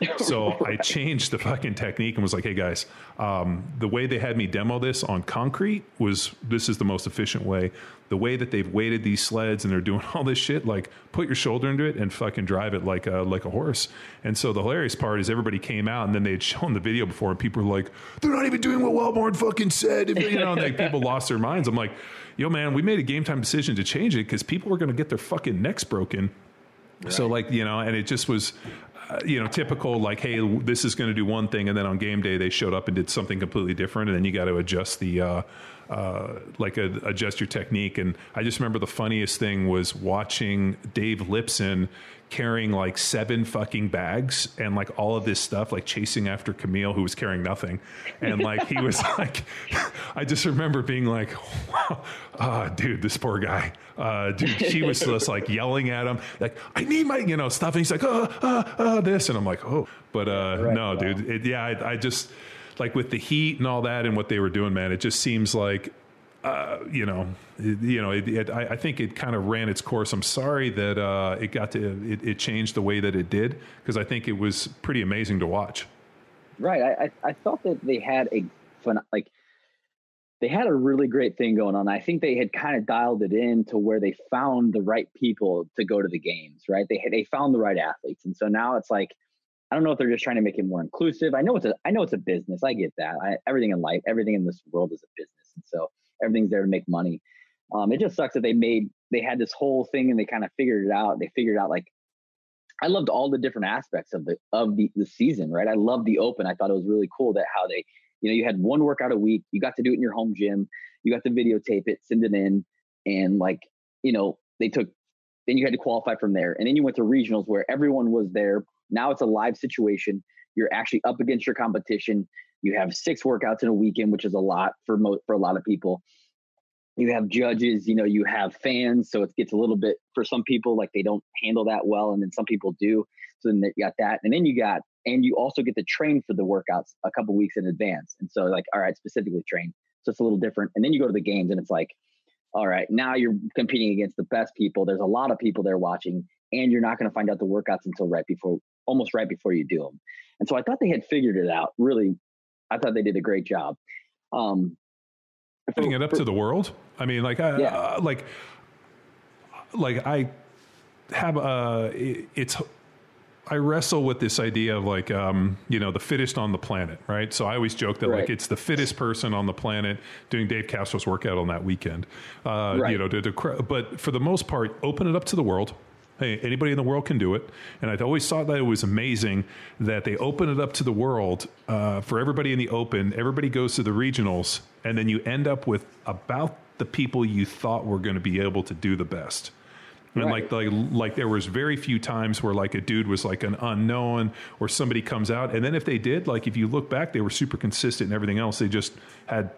[laughs] So I changed the fucking technique and was like, "Hey guys, um, the way they had me demo this on concrete was this is the most efficient way. The way that they've weighted these sleds and they're doing [laughs] all this shit, like put your shoulder into it and fucking drive it like a like a horse." And so the hilarious part is everybody came out and then they had [laughs] shown the video before and people were like, "They're not even doing what Welbourn fucking said." You know, and like people lost their minds. I'm like, "Yo, man, we made a game time decision to change it because people were going to get their fucking necks broken." So like you know, and it just was, you know, typical like, hey, this is going to do one thing, and then on game day they showed up and did something completely different, and then you got to adjust the, uh, uh, like a, adjust your technique. And I just remember the funniest thing was watching Dave Lipson carrying like seven fucking bags and like all of this stuff, like chasing after Camille, who was carrying nothing, and like he was [laughs] like, I just remember being like, wow, [laughs] ah, dude, this poor guy, uh, dude, she was just like yelling at him, like, I need my, you know, stuff, and he's like, oh, uh, uh, this, and I'm like, oh, but uh, no, dude, it, yeah, I, I just like with the heat and all that and what they were doing, man, it just seems like uh, you know, you know, it, it, I, I think it kind of ran its course. I'm sorry that uh, it got to it, it changed the way that it did because I think it was pretty amazing to watch. Right. I, I I thought that they had a fun like they had a really great thing going on. I think they had kind of dialed it in to where they found the right people to go to the games. Right. They had, they found the right athletes, and so now it's like I don't know if they're just trying to make it more inclusive. I know it's a I know it's a business. I get that. I, everything in life, everything in this world is a business, and so everything's there to make money. Um, it just sucks that they made they had this whole thing and they kind of figured it out. They figured out like I loved all the different aspects of the of the, the season, right? I loved the open. I thought it was really cool that how they, you know, you had one workout a week, you got to do it in your home gym, you got to videotape it, send it in, and like, you know, they took then you had to qualify from there. And then you went to regionals where everyone was there. Now it's a live situation. You're actually up against your competition. You have six workouts in a weekend, which is a lot for for a lot of people. You have judges, you know, you have fans, so it gets a little bit for some people like they don't handle that well, and then some people do. So then you got that, and then you got, and you also get to train for the workouts a couple weeks in advance. And so like, all right, specifically train. So it's a little different. And then you go to the games and it's like, all right, now you're competing against the best people. There's a lot of people there watching, and you're not going to find out the workouts until right before, almost right before you do them. And so I thought they had figured it out. Really, I thought they did a great job. Um, Putting it up to the world. I mean, like, I, Yeah. uh, like, like I have uh it- it's I wrestle with this idea of like um you know the fittest on the planet, right? So I always joke that like it's the fittest person on the planet doing Dave Castro's workout on that weekend. Uh, You know, to, to, but for the most part, open it up to the world. Hey, anybody in the world can do it, and I always thought that it was amazing that they open it up to the world uh, for everybody in the open. Everybody goes to the regionals, and then you end up with about the people you thought were going to be able to do the best. And Right. like, like, like there was very few times where like a dude was like an unknown or somebody comes out. And then if they did, like, if you look back, they were super consistent and everything else. They just had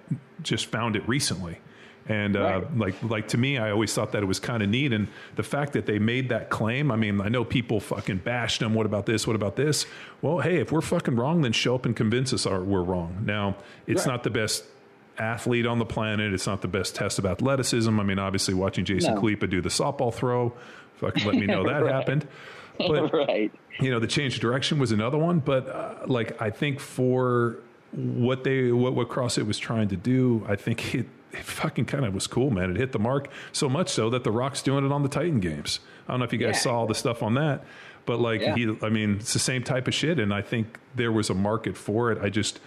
just found it recently. And uh, Right. like, like to me, I always thought that it was kind of neat. And the fact that they made that claim, I mean, I know people fucking bashed them. What about this? What about this? Well, hey, if we're fucking wrong, then show up and convince us our, we're wrong. Now, it's Right. not the best athlete on the planet. It's not the best test of athleticism. I mean, obviously, watching Jason No. Do the softball throw, fucking let me know that [laughs] Right. happened. But [laughs] right. you know, the change of direction was another one. But uh, like, I think for what they what what CrossFit was trying to do, I think it. It fucking kind of was cool, man. It hit the mark so much so that The Rock's doing it on the Titan games. I don't know if you guys Yeah. saw all the stuff on that, but like Yeah. he, I mean, it's the same type of shit, and I think there was a market for it. I just,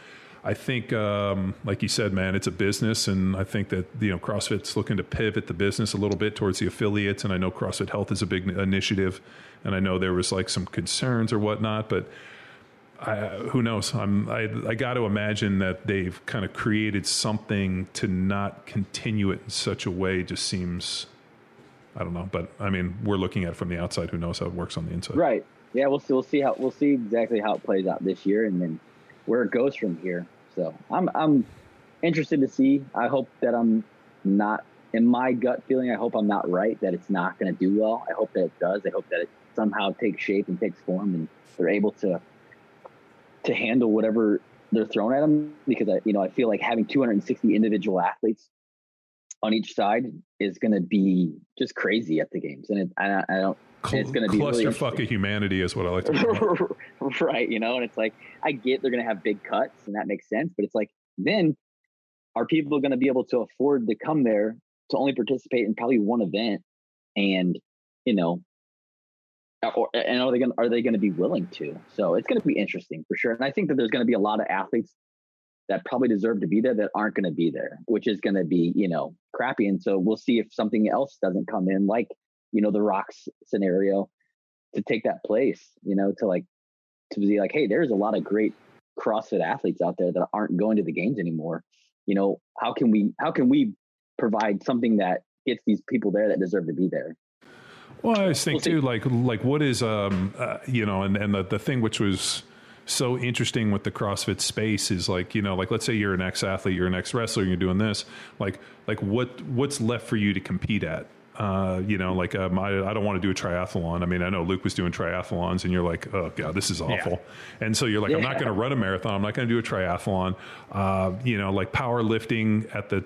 I think, um, like you said, man, it's a business, and I think that you know CrossFit's looking to pivot the business a little bit towards the affiliates, and I know CrossFit Health is a big initiative, and I know there was like some concerns or whatnot, but I, who knows? I'm, I, I got to imagine that they've kind of created something to not continue it in such a way. Just seems, I don't know, but I mean, we're looking at it from the outside. Who knows how it works on the inside? Right. Yeah, we'll see. We'll see how we'll see exactly how it plays out this year, and then where it goes from here. So I'm I'm interested to see. I hope that I'm not in my gut feeling. I hope I'm not right that it's not going to do well. I hope that it does. I hope that it somehow takes shape and takes form, and they're able to to handle whatever they're thrown at them. Because I, you know, I feel like having 260 individual athletes on each side is going to be just crazy at the games, and it, I, I don't. it's gonna be really clusterfuck of humanity is what I like to call it. [laughs] right, you know, and it's like I get they're going to have big cuts, and that makes sense. But it's like then are people going to be able to afford to come there to only participate in probably one event, and you know, or and are they going are they going to be willing to? So it's going to be interesting for sure. And I think that there's going to be a lot of athletes that probably deserve to be there that aren't going to be there, which is going to be you know crappy. And so we'll see if something else doesn't come in, like you know the rocks scenario, to take that place. You know, to like to be like, hey, there's a lot of great CrossFit athletes out there that aren't going to the games anymore. You know, how can we how can we provide something that gets these people there that deserve to be there? Well, I just think We'll too, like, like what is, um, uh, you know, and, and the, the thing which was so interesting with the CrossFit space is like, you know, like let's say you're an ex athlete, you're an ex wrestler, you're doing this, like, like what what's left for you to compete at? Uh, you know, like um, I, I don't want to do a triathlon. I mean, I know Luke was doing triathlons, and you're like, oh god, this is awful. And so you're like, I'm not going to run a marathon. I'm not going to do a triathlon. Uh, you know, like powerlifting at the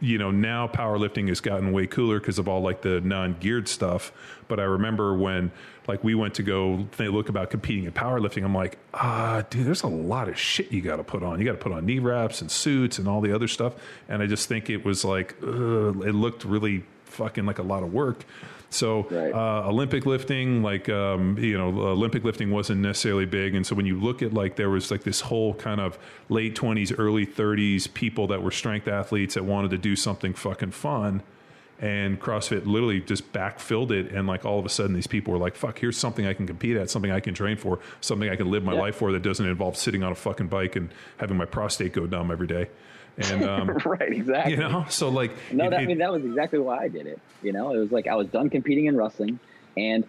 you know now powerlifting has gotten way cooler because of all like the non-geared stuff. But i remember when like we went to go they look about competing in powerlifting. I'm like ah dude there's a lot of shit you got to put on. You got to put on knee wraps and suits and all the other stuff. And i just think it was like ugh, it looked really fucking like a lot of work so Right. uh, Olympic lifting, like um, you know, Olympic lifting wasn't necessarily big, and so when you look at like there was like this whole kind of late twenties, early thirties people that were strength athletes that wanted to do something fucking fun, and CrossFit literally just backfilled it, and like all of a sudden these people were like, "Fuck, here's something I can compete at, something I can train for, something I can live my Yeah. life for that doesn't involve sitting on a fucking bike and having my prostate go numb every day." And um, [laughs] right, exactly. you know, so like, No, it- that, I mean that was exactly why I did it. You know, it was like I was done competing in wrestling, and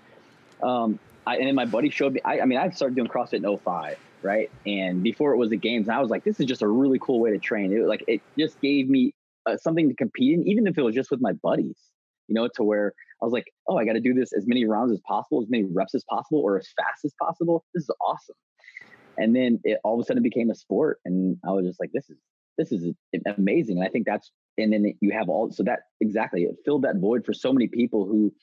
um, I, and then my buddy showed me. I, I mean, I started doing CrossFit in 05, right? And before it was the games, and I was like, this is just a really cool way to train. It was like it just gave me uh, something to compete in, even if it was just with my buddies. You know, to where I was like, oh, I got to do this as many rounds as possible, as many reps as possible, or as fast as possible. This is awesome. And then it all of a sudden became a sport, and I was just like, this is this is amazing. And I think that's and then you have all so that exactly it filled that void for so many people who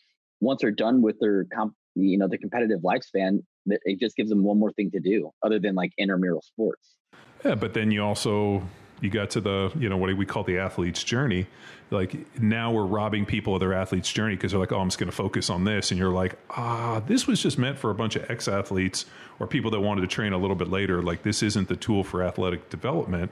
once they're done with their comp you know their competitive lifespan it just gives them one more thing to do other than like intramural sports Yeah, but then you also you got to the you know what we call the athlete's journey. Like now we're robbing people of their athlete's journey because they're like, oh, I'm just going to focus on this, and you're like, ah, this was just meant for a bunch of ex athletes or people that wanted to train a little bit later. Like this isn't the tool for athletic development.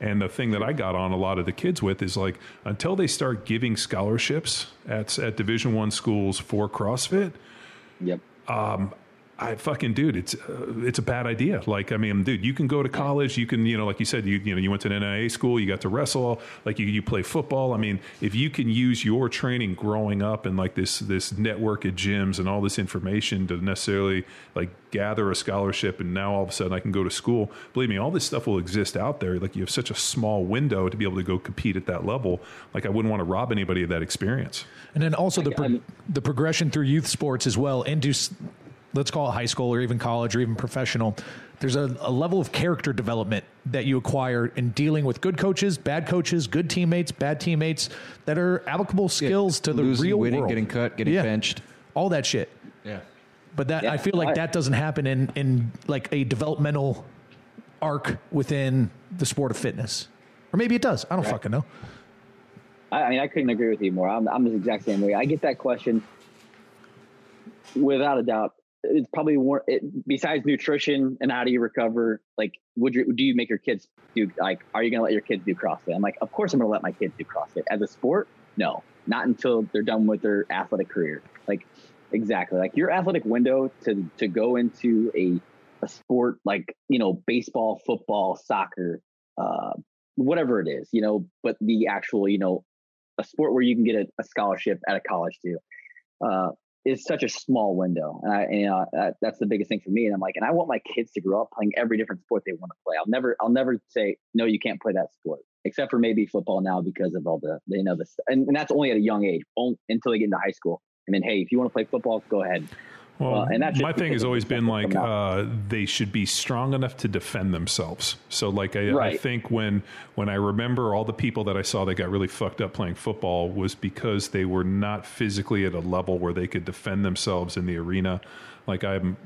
And the thing that I got on a lot of the kids with is like until they start giving scholarships at at Division One schools for CrossFit, yep um, I fucking dude, it's uh, it's a bad idea. Like, I mean, dude, you can go to college, you can, you know, like you said, you you know, you went to an NAIA school, you got to wrestle, like you you play football. I mean, if you can use your training growing up and like this this network of gyms and all this information to necessarily like gather a scholarship, and now all of a sudden I can go to school. Believe me, all this stuff will exist out there. Like you have such a small window to be able to go compete at that level. Like I wouldn't want to rob anybody of that experience. And then also the pro- the progression through youth sports as well into s- let's call it high school or even college or even professional. There's a, a level of character development that you acquire in dealing with good coaches, bad coaches, good teammates, bad teammates that are applicable skills to the Losing, real winning, world. getting cut, getting Yeah. benched. all that shit. Yeah. But that Yeah, I feel like I- that doesn't happen in in like a developmental arc within the sport of fitness, or maybe it does. I don't fucking know. I, I mean, I couldn't agree with you more. I'm, I'm the exact same way. I get that question without a doubt. It's probably more it, besides nutrition and how do you recover. Like, would you do you make your kids do like? Are you going to let your kids do CrossFit? I'm like, of course I'm going to let my kids do CrossFit as a sport. No, not until they're done with their athletic career. Like, exactly. Like your athletic window to to go into a a sport like you know baseball, football, soccer, uh, whatever it is, you know. But the actual you know a sport where you can get a, a scholarship at a college too uh, is such a small window, and I, and, you know, that, that's the biggest thing for me. And I'm like, and I want my kids to grow up playing every different sport they want to play. I'll never, I'll never say no, you can't play that sport, except for maybe football now because of all the, the you know, the, and, and that's only at a young age, only, until they get into high school. And then, hey, if you want to play football, go ahead. Well, Uh, my thing has always been like uh, they should be strong enough to defend themselves. So, like I, I think when when I remember all the people that I saw that got really fucked up playing football was because they were not physically at a level where they could defend themselves in the arena. Like I'm,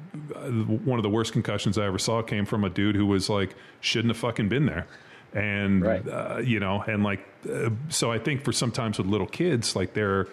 one of the worst concussions I ever saw came from a dude who was like shouldn't have fucking been there. And Right. uh, you know, and like, uh, so I think for sometimes with little kids, like they're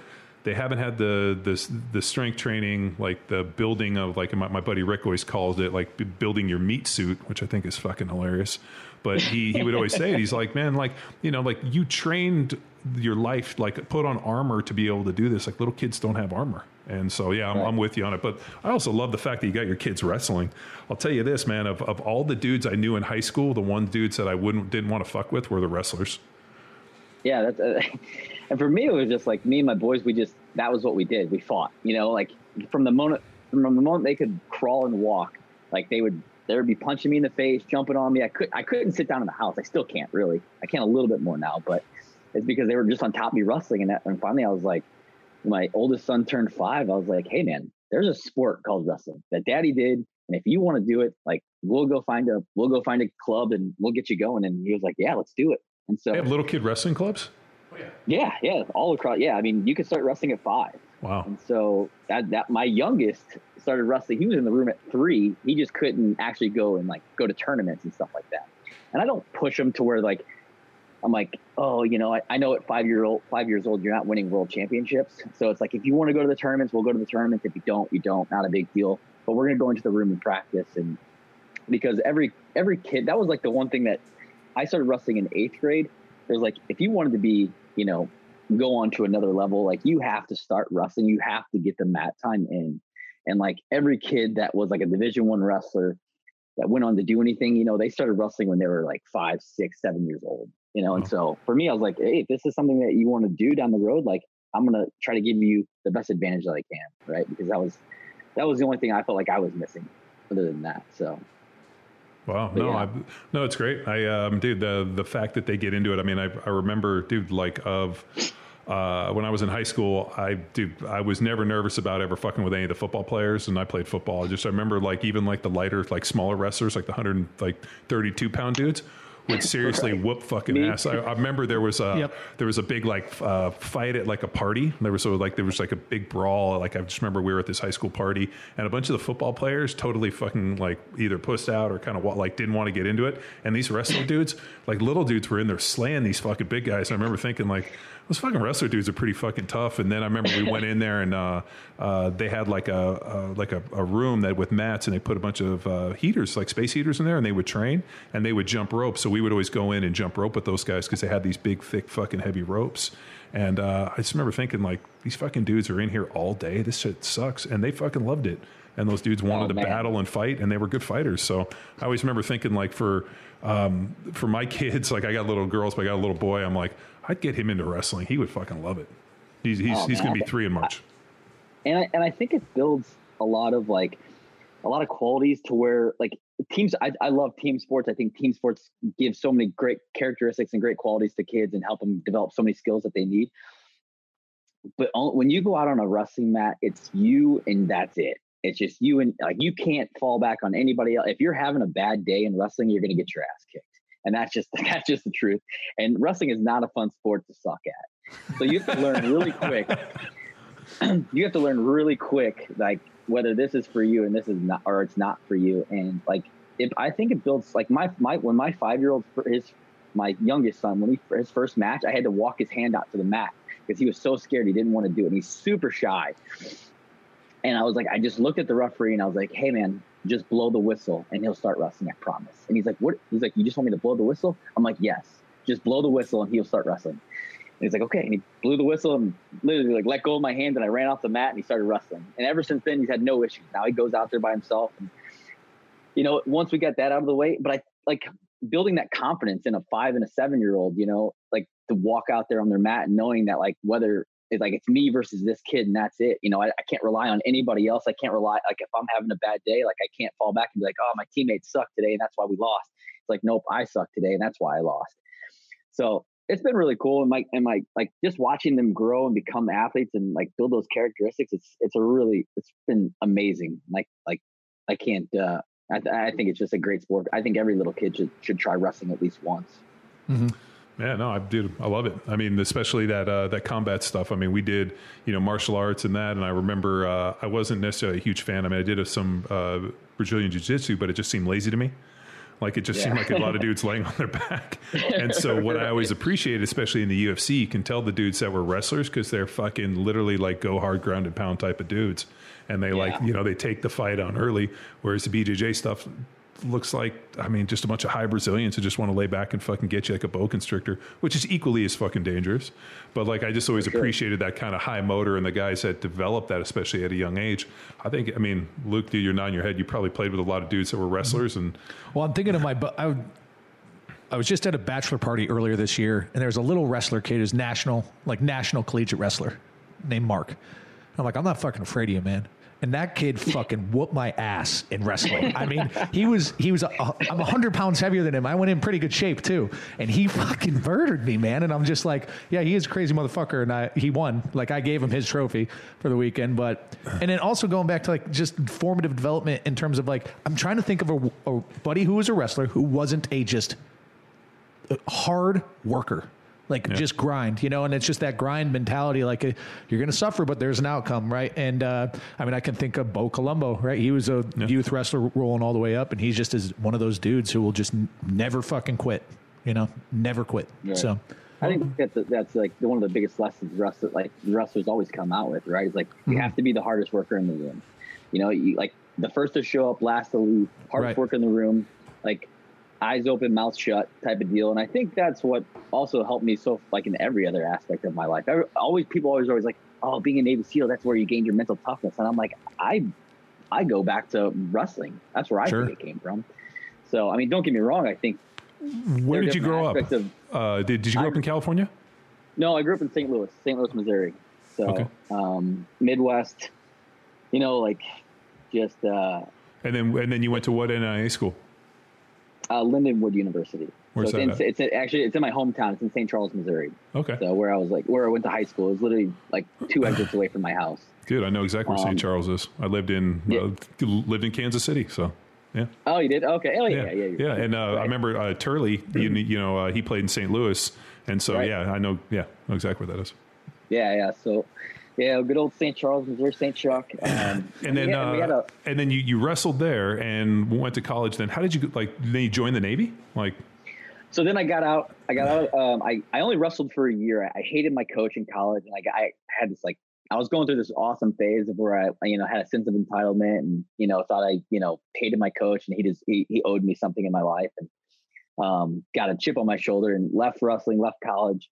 they haven't had the the the strength training, like the building of like my, my buddy Rick always calls it like building your meat suit, which I think is fucking hilarious. But he he would always say it. He's like, man, like you know, like you trained your life, like put on armor to be able to do this. Like little kids don't have armor. And so, yeah, I'm, I'm with you on it. But I also love the fact that you got your kids wrestling. I'll tell you this, man. Of, of all the dudes I knew in high school, the one dudes that I wouldn't didn't want to fuck with were the wrestlers. yeah that's uh, [laughs] and for me it was just like me and my boys we just that was what we did. We fought you know like from the moment from the moment they could crawl and walk like they would they would be punching me in the face jumping on me. I could i couldn't sit down in the house. I still can't really. I can a little bit more now but it's because they were just on top of me wrestling. And that and finally i was like my oldest son turned five. I was like hey man there's a sport called wrestling that daddy did. And if you want to do it like we'll go find a we'll go find a club and we'll get you going. And he was like yeah let's do it. And so They have little kid wrestling clubs. Oh, yeah, yeah, all across. Yeah, I mean, you could start wrestling at five, Wow. and so that that my youngest started wrestling. He was in the room at three. He just couldn't actually go and like go to tournaments and stuff like that. And I don't push him to where like I'm like, oh, you know, I, I know at five year old five years old you're not winning world championships. So it's like if you want to go to the tournaments, we'll go to the tournaments. If you don't, you don't. Not a big deal. But we're gonna go into the room and practice and because every every kid that was like the one thing that I started wrestling in eighth grade. It was like if you wanted to be, you know, go on to another level, like you have to start wrestling. You have to get the mat time in. And like every kid that was like a division one wrestler that went on to do anything, you know, they started wrestling when they were like five, six, seven years old. You know, and mm-hmm. so for me, I was like, hey, if this is something that you want to do down the road, like I'm gonna try to give you the best advantage that I can, right? Because that was that was the only thing I felt like I was missing other than that. So Wow. But No, yeah. I, no, it's great. I, um, dude, the, the fact that they get into it. I mean, I, I remember, dude, like of, uh, when I was in high school, I, dude, I was never nervous about ever fucking with any of the football players. And I played football. I just, I remember like even like the lighter, like smaller wrestlers, like the hundred, like 32 pound dudes would [laughs] seriously whoop fucking Me ass. I, I remember there was a Yep. there was a big like uh, fight at like a party. There was so like there was like a big brawl. Like I just remember we were at this high school party, and a bunch of the football players totally fucking like either pussed out or kind of like didn't want to get into it. And these wrestling dudes, like little dudes, were in there slaying these fucking big guys. I remember thinking like. Those fucking wrestler dudes are pretty fucking tough. And then I remember we went in there and uh, uh, they had like a like a, a room that with mats and they put a bunch of uh, heaters, like space heaters, in there, and they would train and they would jump rope. So we would always go in and jump rope with those guys because they had these big, thick, fucking heavy ropes. And uh, I just remember thinking like these fucking dudes are in here all day. This shit sucks, and they fucking loved it. And those dudes wanted Oh, to battle and fight, and they were good fighters. So I always remember thinking like for um, for my [laughs] kids, like I got little girls, but I got a little boy. I'm like, I'd get him into wrestling. He would fucking love it. He's he's, Oh, he's going to be three in March. and I, and I think it builds a lot of like a lot of qualities to where like teams I, I love team sports i think team sports give so many great characteristics and great qualities to kids and help them develop so many skills that they need but when you go out on a wrestling mat it's you and that's it it's just you and like you can't fall back on anybody else if you're having a bad day in wrestling you're going to get your ass kicked and that's just [laughs] that's just the truth. And wrestling is not a fun sport to suck at. So you have to learn really quick. [clears throat] You have to learn really quick like whether this is for you and this is not or it's not for you. And like if i think it builds like my my when my five year old his my youngest son when he for his first match i had to walk his hand out to the mat because he was so scared he didn't want to do it. And he's super shy. And i was like i just looked at the referee and i was like hey man just blow the whistle and he'll start wrestling i promise and he's like what he's like you just want me to blow the whistle i'm like yes just blow the whistle and he'll start wrestling and he's like, okay. And he blew the whistle and literally like let go of my hand and I ran off the mat and he started wrestling. And ever since then, he's had no issues. Now he goes out there by himself. And, you know, once we got that out of the way, but I like building that confidence in a five and a seven year old, you know, like to walk out there on their mat and knowing that like whether it's like it's me versus this kid and that's it. You know, I, I can't rely on anybody else. I can't rely like if I'm having a bad day, like I can't fall back and be like, oh, my teammates suck today and that's why we lost. It's like, nope, I suck today and that's why I lost. So it's been really cool and my and my like just watching them grow and become athletes and like build those characteristics it's it's a really it's been amazing like like i can't uh i, th- I think it's just a great sport i think every little kid should should try wrestling at least once Yeah, no, I did. I love it. I mean, especially that uh, that combat stuff. I mean, we did you know martial arts and that, and I remember uh, I wasn't necessarily a huge fan. I mean, I did some uh, Brazilian jiu jitsu, but it just seemed lazy to me. Like it just seemed like a lot of dudes laying on their back. And so what I always [laughs] appreciate, especially in the UFC, you can tell the dudes that were wrestlers because they're fucking literally like go hard ground and pound type of dudes. And they like, you know, they take the fight on early. Whereas the BJJ stuff looks like, I mean, just a bunch of high Brazilians who just want to lay back and fucking get you like a boa constrictor, which is equally as fucking dangerous. But like, I just always sure. appreciated that kind of high motor and the guys that developed that, especially at a young age. I think, I mean, Luke, dude, you're nodding your head. You probably played with a lot of dudes that were wrestlers and Well, I'm thinking of my. bu- I, would, I was just at a bachelor party earlier this year, and there was a little wrestler kid who's national, like national collegiate wrestler, named Mark. I'm like, I'm not fucking afraid of you, man. And that kid fucking whooped my ass in wrestling. I mean, he was he was a, a, I'm hundred pounds heavier than him. I went in pretty good shape too, and he [laughs] fucking murdered me, man. And I'm just like, yeah, he is a crazy motherfucker, and I he won. Like I gave him his trophy for the weekend, but and then also going back to like just formative development in terms of like I'm trying to think of a, a buddy who was a wrestler who wasn't a just a hard worker. Like just grind, you know, and it's just that grind mentality. Like uh, you're going to suffer, but there's an outcome, right? And uh, I mean, I can think of Bo Colombo, right? He was a youth wrestler rolling all the way up, and he's just is one of those dudes who will just n- never fucking quit, you know, never quit. Right. So I think that's that's like one of the biggest lessons wrestlers like wrestlers always come out with, right? It's like you have to be the hardest worker in the room. You know, you like the first to show up, last to leave, hardest Right. worker in the room, like eyes open, mouth shut type of deal. And I think that's what also helped me so like in every other aspect of my life. I, always people always always like, oh, being a Navy SEAL, that's where you gain your mental toughness. And I'm like, I I go back to wrestling. That's where I Sure. think it came from. So I mean, don't get me wrong. I think where did you grow up? of- uh, did, did you grow up in California? No, I grew up in St. Louis, St. Louis, Missouri. So, Okay. um, Midwest, you know, like just uh, And then, and then you went to what NAIA school? Uh, Lindenwood University. Where's so that it's, in, it's actually it's in my hometown. It's in St. Charles, Missouri. Okay. So where I was like where I went to high school. It was literally like two [sighs] exits away from my house. Good. I know exactly where St. Um, Charles is. I lived in Yeah. uh, lived in Kansas City, so Yeah. Oh, you did? Okay. Oh, yeah, Yeah, yeah, yeah. And uh, I remember uh, Turley. You, you know, uh, he played in St. Louis, and so Right. yeah, I know. Yeah, know exactly where that is. yeah, yeah. So, yeah, good old St. Charles, Missouri, St. Chuck. Um, And then, yeah, uh, a, and then you, you wrestled there and went to college. Then how did you like? Then you joined the Navy? Like, so then I got out. I got out. Um, I, I only wrestled for a year. I, I hated my coach in college, and like I had this like I was going through this awesome phase of where I you know had a sense of entitlement, and you know thought I you know hated my coach, and he just he, he owed me something in my life, and um, got a chip on my shoulder, and left wrestling, left college,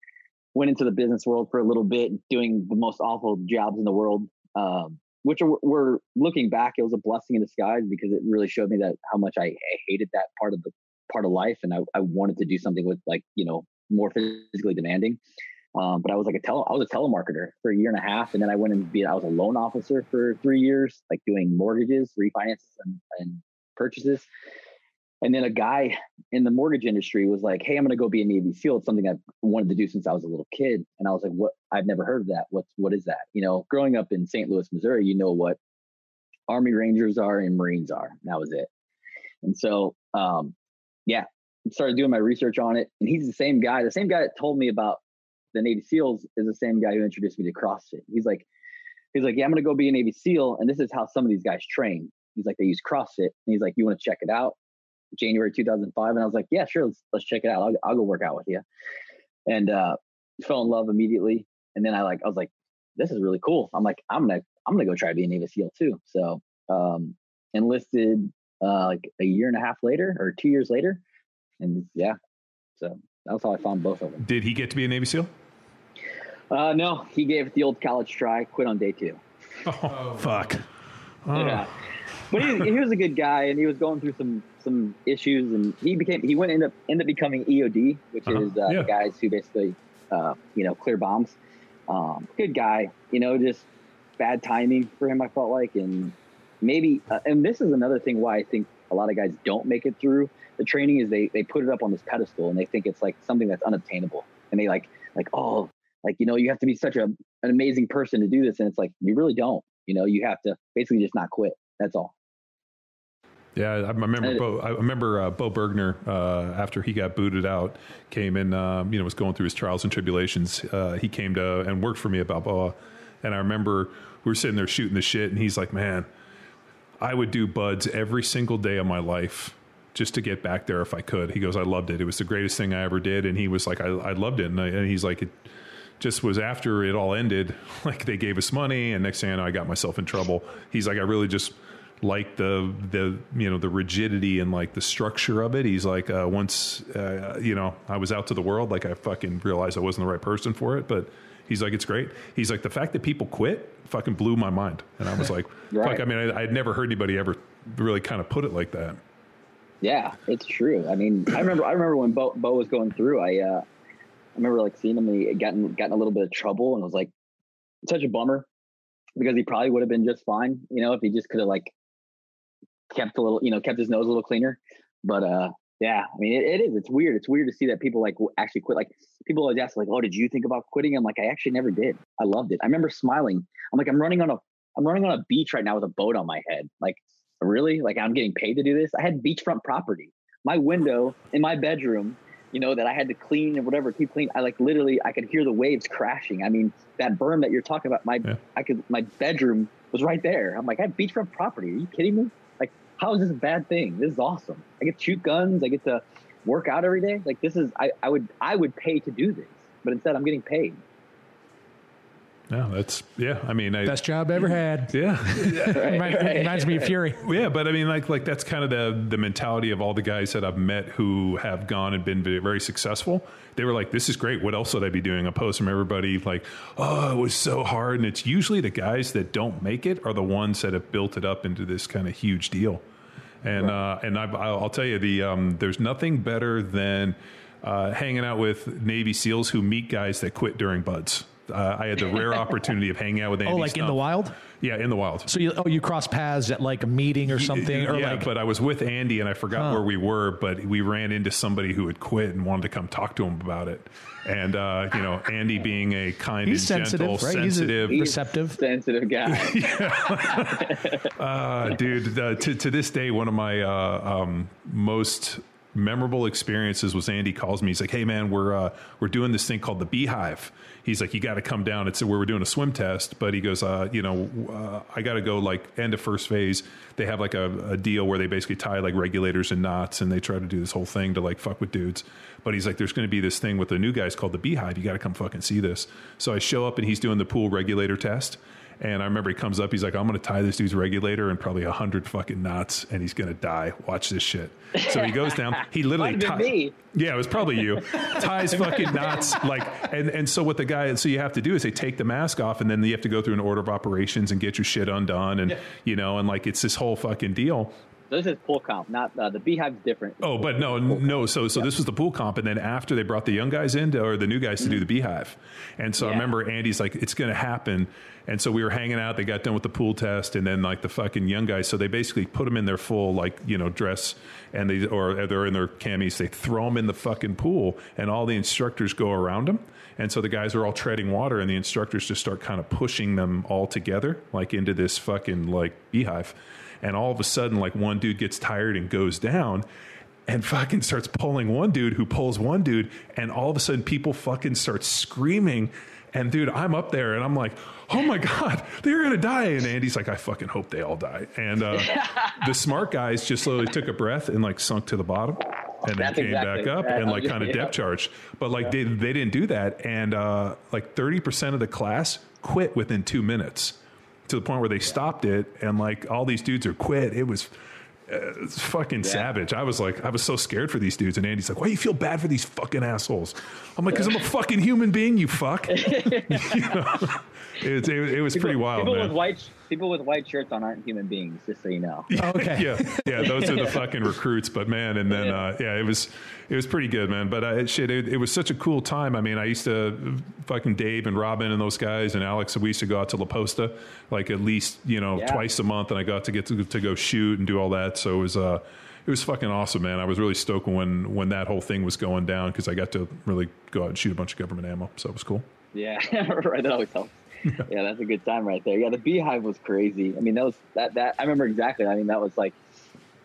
went into the business world for a little bit, doing the most awful jobs in the world. Um, which are, were looking back, it was a blessing in disguise because it really showed me that how much I, I hated that part of the part of life and I, I wanted to do something with like you know more physically demanding um, but i was like a tele i was a telemarketer for a year and a half and then i went and be i was a loan officer for three years like doing mortgages refinances and, and purchases and then a guy in the mortgage industry was like hey i'm to go be a navy seal it's something i've wanted to do since i was a little kid and i was like what i've never heard of that what's what is that you know growing up in st louis missouri you know what army rangers are and marines are that was it and so um, yeah, started doing my research on it. And he's the same guy. The same guy that told me about the Navy SEALs is the same guy who introduced me to CrossFit. He's like, he's like, yeah, I'm gonna go be a Navy SEAL, and this is how some of these guys train. He's like, they use CrossFit, and he's like, you want to check it out? January 2005, and I was like, yeah, sure, let's let's check it out. I'll, I'll go work out with you. And uh, fell in love immediately. And then I like, I was like, this is really cool. I'm like, I'm gonna I'm gonna go try to be a Navy SEAL too. So um, enlisted uh, like a year and a half later or two years later. And yeah, so that's how I found both of them. did he get to be a Navy SEAL? Uh, no, he gave it the old college try, quit on day two. Oh, fuck. Oh. Yeah. But he, he was a good guy and he was going through some, some issues and he became, he went, ended up, ended up becoming EOD, which Uh-huh. is uh, Yeah. the guys who basically, uh, you know, clear bombs. Um, good guy, you know, just bad timing for him, I felt like. And maybe, uh, and this is another thing why I think a lot of guys don't make it through the training is they, they put it up on this pedestal and they think it's like something that's unobtainable. And they like, like, oh, like, you know, you have to be such a, an amazing person to do this. And it's like, you really don't, you know, you have to basically just not quit. That's all. Yeah, I remember. And- Bo, I remember uh, Bo Bergner uh, after he got booted out, came in. Um, you know, was going through his trials and tribulations. Uh, he came to and worked for me at Balboa, and I remember we were sitting there shooting the shit, and he's like, "Man, I would do BUD/S every single day of my life." Just to get back there if I could. He goes, I loved it. It was the greatest thing I ever did. And he was like, I, I loved it. And, I, and he's like, it just was after it all ended, [laughs] like they gave us money. And next thing I know, I got myself in trouble. He's like, I really just like the the you know the rigidity and like the structure of it. He's like uh, once uh, you know I was out to the world, like I fucking realized I wasn't the right person for it. But he's like it's great. He's like the fact that people quit fucking blew my mind, and I was like, [laughs] Right. fuck. I mean, I, I'd never heard anybody ever really kind of put it like that. Yeah, it's true. I mean, I remember I remember when Bo, Bo was going through. I uh, I remember like seeing him. He gotten gotten a little bit of trouble, and was like such a bummer because he probably would have been just fine, you know, if he just could have like kept a little, you know, kept his nose a little cleaner. But uh, yeah, I mean, it, it is. It's weird. It's weird to see that people like actually quit. Like people always ask, like, "Oh, did you think about quitting?" I'm like, I actually never did. I loved it. I remember smiling. I'm like, I'm running on a I'm running on a beach right now with a boat on my head. Like, really? Like, I'm getting paid to do this? I had beachfront property. My window in my bedroom, you know, that I had to clean and whatever, keep clean. I like literally, I could hear the waves crashing. I mean, that berm that you're talking about, my, Yeah. I could, my bedroom was right there. I'm like, I have beachfront property. Are you kidding me? How is this a bad thing? This is awesome. I get to shoot guns. I get to work out every day. Like, this is, I, I would, I would pay to do this, but instead I'm getting paid. Yeah, that's yeah. I mean, I, Best job ever had. [laughs] yeah. [laughs] Remind- Reminds me of Fury. Yeah, but I mean, like, like that's kind of the the mentality of all the guys that I've met who have gone and been very, very successful. They were like, "This is great. What else would I be doing?" Opposed from everybody like, "Oh, it was so hard." And it's usually the guys that don't make it are the ones that have built it up into this kind of huge deal. And uh, and I've, I'll I'll tell you, the um, there's nothing better than uh, hanging out with Navy SEALs who meet guys that quit during BUD/S. Uh, I had the rare opportunity of hanging out with [laughs] Andy. Oh, like in the wild? Yeah, in the wild. So you oh you cross paths at like a meeting or something or yeah, like but I was with Andy and I forgot where we were, but we ran into somebody who had quit and wanted to come talk to him about it. And uh, you know, Andy being a kind he's and sensitive, gentle, right? He's a- sensitive, receptive. sensitive guy. [laughs] [laughs] uh, dude. Uh, to to this day, one of my uh, um, most memorable experiences was Andy calls me. He's like, "Hey man, we're uh, we're doing this thing called the Beehive." He's like, "You got to come down." It's where we're doing a swim test, but he goes, uh, "You know, uh, I got to go like end of first phase. They have like a, a deal where they basically tie like regulators and knots, and they try to do this whole thing to like fuck with dudes." But he's like, "There's going to be this thing with the new guys called the Beehive. You got to come fucking see this." So I show up, and he's doing the pool regulator test. And I remember he comes up, he's like, I'm going to tie this dude's regulator in probably a hundred fucking knots and he's going to die. Watch this shit. So he goes down. He [laughs] literally Might have been ti- me. Yeah, it was probably you. Ties [laughs] fucking knots. Like, and, and so what the guy, so you have to do is they take the mask off and then you have to go through an order of operations and get your shit undone. And, you know, and like it's this whole fucking deal. So this is pool comp, not uh, the beehive's different. Oh, but no, no. So, so this was the pool comp, and then after they brought the young guys in, to, or the new guys to do the beehive, and so I remember Andy's like, "It's going to happen," and so we were hanging out. They got done with the pool test, and then like the fucking young guys, so they basically put them in their full like you know dress, and they or they're in their camis. They throw them in the fucking pool, and all the instructors go around them. And so the guys are all treading water, and the instructors just start kind of pushing them all together, like into this fucking like beehive. And all of a sudden, like one dude gets tired and goes down, and fucking starts pulling one dude who pulls one dude, and all of a sudden people fucking start screaming. And dude, I'm up there and I'm like, oh my God, they're gonna die. And Andy's like, I fucking hope they all die. And uh, [laughs] the smart guys just slowly took a breath and like sunk to the bottom and then That's came exactly- back up and like [laughs] kind of yeah. depth charged. But like they, they didn't do that. And uh, like 30% of the class quit within two minutes to the point where they stopped it. And like all these dudes are quit. It was, uh, it's fucking savage. I was like, I was so scared for these dudes. And Andy's like, why do you feel bad for these fucking assholes? I'm like, because I'm a fucking human being, you fuck. [laughs] You know? It, it, it was pretty wild, people man. with white people with white shirts on aren't human beings, just so you know. [laughs] okay. yeah, yeah, those are the [laughs] fucking recruits. But man, and then uh, yeah, it was it was pretty good, man. But uh, shit, it, it was such a cool time. I mean, I used to fucking Dave and Robin and those guys and Alex. We used to go out to La Posta like at least you know Yeah. twice a month, and I got to get to, to go shoot and do all that. So it was uh it was fucking awesome, man. I was really stoked when when that whole thing was going down because I got to really go out and shoot a bunch of government ammo. So it was cool. Yeah, [laughs] right. That always helps. [laughs] yeah, that's a good time right there. Yeah, the beehive was crazy. I mean, that was that that I remember exactly. I mean, that was like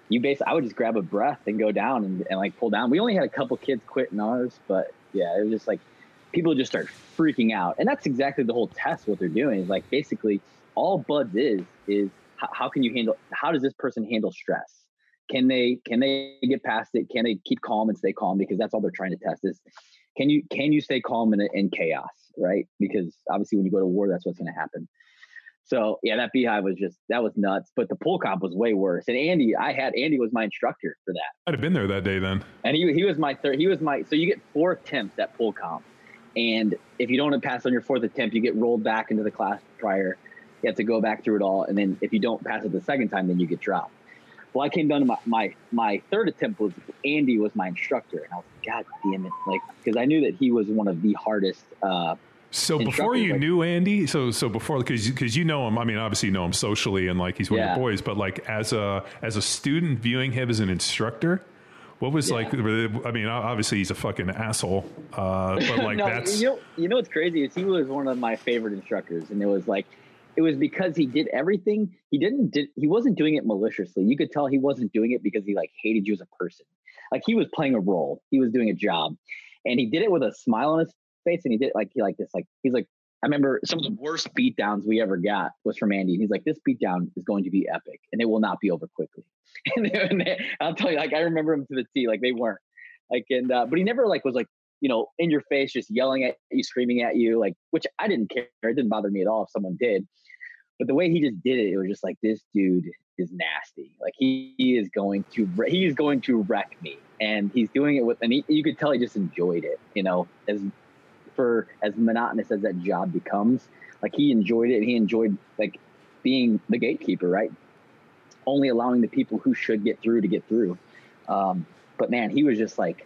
you basically. I would just grab a breath and go down and, and like pull down. We only had a couple kids quit in ours, but yeah, it was just like people just start freaking out, and that's exactly the whole test. What they're doing is like basically all BUD/S is is how, how can you handle? How does this person handle stress? Can they can they get past it? Can they keep calm and stay calm? Because that's all they're trying to test is can you can you stay calm in, in chaos right? Because obviously when you go to war that's what's going to happen. So yeah that beehive was just that was nuts but the pool comp was way worse. And andy i had andy was my instructor for that. I'd have been there that day then. and he, he was my third he was my so you get four attempts at pool comp. And if you don't pass on your fourth attempt you get rolled back into the class prior. You have to go back through it all. And then if you don't pass it the second time then you get dropped well i came down to my my, my third attempt was andy was my instructor and i was like god damn it like because i knew that he was one of the hardest uh So before you like- knew Andy, so so before because because you know him, I mean obviously you know him socially and like he's one of Yeah. your boys, but like as a as a student viewing him as an instructor, what was Yeah. like? I mean obviously he's a fucking asshole, uh, but [laughs] like no, that's you know, you know what's crazy is he was one of my favorite instructors, and it was like, it was because he did everything. He didn't did he wasn't doing it maliciously. You could tell he wasn't doing it because he like hated you as a person. Like he was playing a role. He was doing a job, and he did it with a smile on his face, and he did like he like this like he's like. I remember some of the worst beatdowns we ever got was from Andy. He's like, "This beatdown is going to be epic, and it will not be over quickly." [laughs] and, and I'll tell you, like, I remember him to the T. Like they weren't like, and uh, but he never like was like you know, in your face, just yelling at you, screaming at you, like, which I didn't care. It didn't bother me at all if someone did. But the way he just did it, it was just like, this dude is nasty. Like he, he is going to, he is going to wreck me. And he's doing it with, and he, you could tell he just enjoyed it, you know, as for as monotonous as that job becomes, like he enjoyed it. He enjoyed like being the gatekeeper, right? Only allowing the people who should get through to get through. Um, but man, he was just like,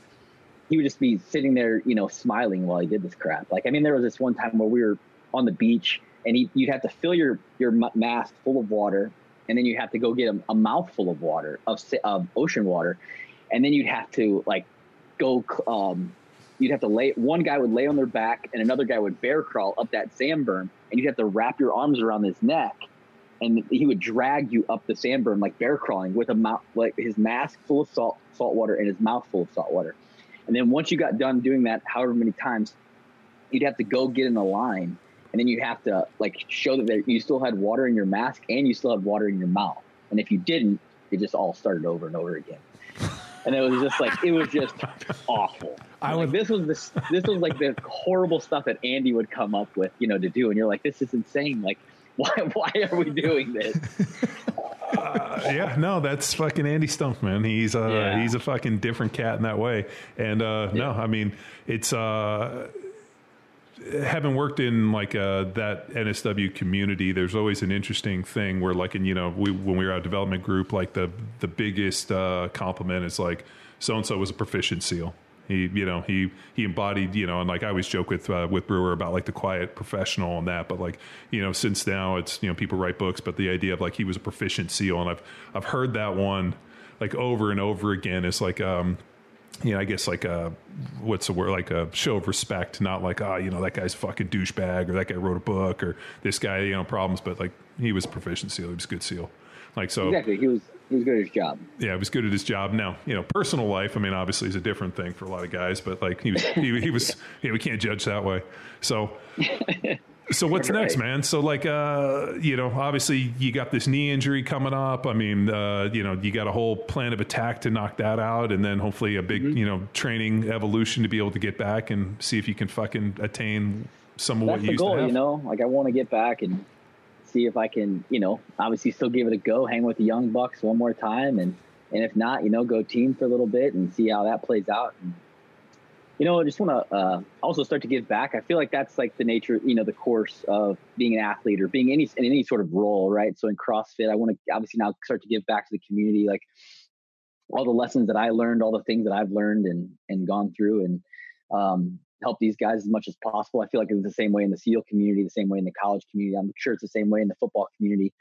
he would just be sitting there, you know, smiling while he did this crap. Like, I mean, there was this one time where we were on the beach and he, you'd have to fill your, your mask full of water. And then you have to go get a, a mouthful of water of, of ocean water. And then you'd have to like go, um, you'd have to lay, one guy would lay on their back and another guy would bear crawl up that sand berm and you'd have to wrap your arms around his neck and he would drag you up the sand berm like bear crawling with a mouth like his mask full of salt salt water and his mouth full of salt water and then once you got done doing that however many times you'd have to go get in a line and then you have to like show that there, you still had water in your mask and you still had water in your mouth. And if you didn't it just all started over and over again. And it was just like it was just [laughs] awful. I like, this was this this was like the horrible stuff that andy would come up with you know to do. And you're like this is insane. Like [laughs] why why are we doing this? Uh, yeah, no, that's fucking Andy Stumpf, man. He's uh, Yeah. he's a fucking different cat in that way. And uh, no, I mean, it's uh, having worked in like uh, that NSW community. There's always an interesting thing where, like, in you know, we when we were at development group, like the the biggest uh, compliment is like so and so was a proficient SEAL. He, you know, he he embodied, you know, and like I always joke with uh, with Brewer about like the quiet professional and that, but like you know, since now it's you know people write books, but the idea of like he was a proficient SEAL, and I've I've heard that one like over and over again. It's like um, you know, I guess like a what's the word like a show of respect, not like oh, you know, that guy's a fucking douchebag or that guy wrote a book or this guy, you know, problems, but like he was a proficient SEAL, he was a good SEAL. Like so, exactly he was he was good at his job yeah, he was good at his job. Now, you know, personal life, I mean, obviously is a different thing for a lot of guys, but like he was, he, he was, [laughs] yeah, we can't judge that way. So, [laughs] so what's next, man? So like, uh, you know, obviously you got this knee injury coming up. I mean, uh, you know, you got a whole plan of attack to knock that out. And then hopefully a big, Mm-hmm. you know, training evolution to be able to get back and see if you can fucking attain some of what that's you the used to goal have. you know like i want to get back and see if i can you know obviously still give it a go hang with the young bucks one more time and and if not you know go team for a little bit and see how that plays out and you know i just want to uh, also start to give back i feel like that's like the nature you know the course of being an athlete or being any in any sort of role right so in crossfit i want to obviously now start to give back to the community like all the lessons that i learned all the things that i've learned and and gone through and um, help these guys as much as possible. I feel like it's the same way in the SEAL community, the same way in the college community. I'm sure it's the same way in the football community,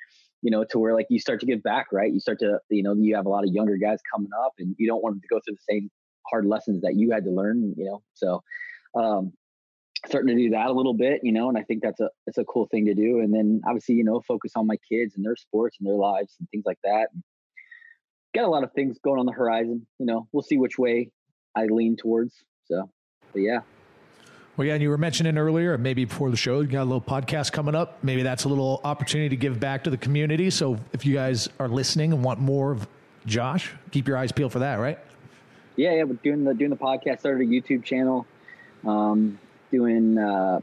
you know, to where like you start to give back, right? You start to, you know, you have a lot of younger guys coming up and you don't want them to go through the same hard lessons that you had to learn, you know? So, um, starting to do that a little bit, you know, and I think that's a, it's a cool thing to do. And then obviously, you know, focus on my kids and their sports and their lives and things like that. Got a lot of things going on the horizon, you know, we'll see which way I lean towards. So, but yeah. Well, yeah, and you were mentioning earlier, maybe before the show, you got a little podcast coming up. Maybe that's a little opportunity to give back to the community. So if you guys are listening and want more of Josh, keep your eyes peeled for that, right? Yeah, yeah, we're doing the doing the podcast. Started a YouTube channel, um, doing uh,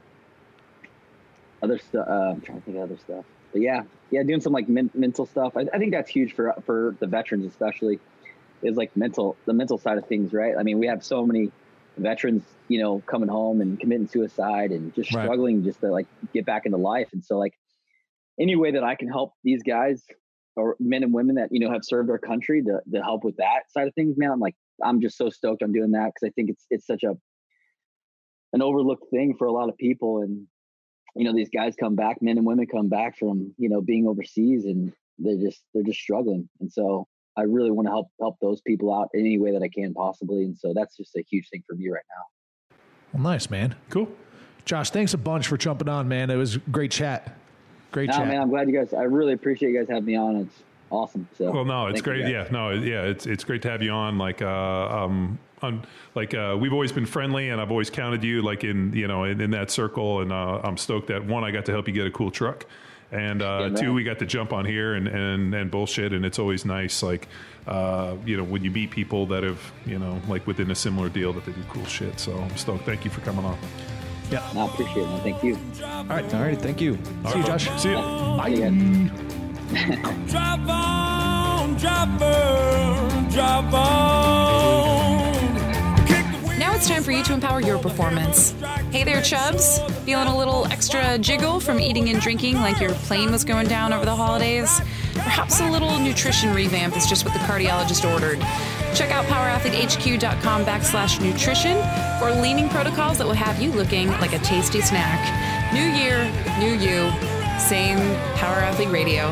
other stuff. Uh, I'm trying to think of other stuff, but yeah, yeah, doing some like men- mental stuff. I, I think that's huge for for the veterans, especially, is like mental the mental side of things, right? I mean, we have so many veterans, you know, coming home and committing suicide and just Right. struggling just to like get back into life, and so like any way that I can help these guys or men and women that you know have served our country to to help with that side of things, man, I'm like I'm just so stoked on doing that because I think it's it's such a an overlooked thing for a lot of people and you know these guys come back men and women come back from you know being overseas and they're just they're just struggling and so I really want to help help those people out in any way that I can possibly and so that's just a huge thing for me right now. Well, nice, man. Cool. Josh, thanks a bunch for jumping on, man. It was great chat. Great Nah, chat. man, I'm glad you guys I really appreciate you guys having me on. It's awesome. So Well, no, it's great. Yeah, no, yeah, it's it's great to have you on. Like, uh, um, on like uh, we've always been friendly, and I've always counted you like in you know in, in that circle. And uh, I'm stoked that one, I got to help you get a cool truck, and uh, Yeah, two, we got to jump on here and and and bullshit. And it's always nice, like uh, you know, when you meet people that have you know like within a similar deal that they do cool shit. So I'm stoked. Thank you for coming on. yeah. No, I appreciate it, man. Thank you. All right. All right, thank you. All See you, Josh. bud. See you. See you guys. On, on. Now it's time for you to empower your performance. Hey there, Chubs. Feeling a little extra jiggle from eating and drinking like your plane was going down over the holidays? Perhaps a little nutrition revamp is just what the cardiologist ordered. Check out powerathletehq.com backslash nutrition for leaning protocols that will have you looking like a tasty snack. New year, new you, same Power Athlete Radio.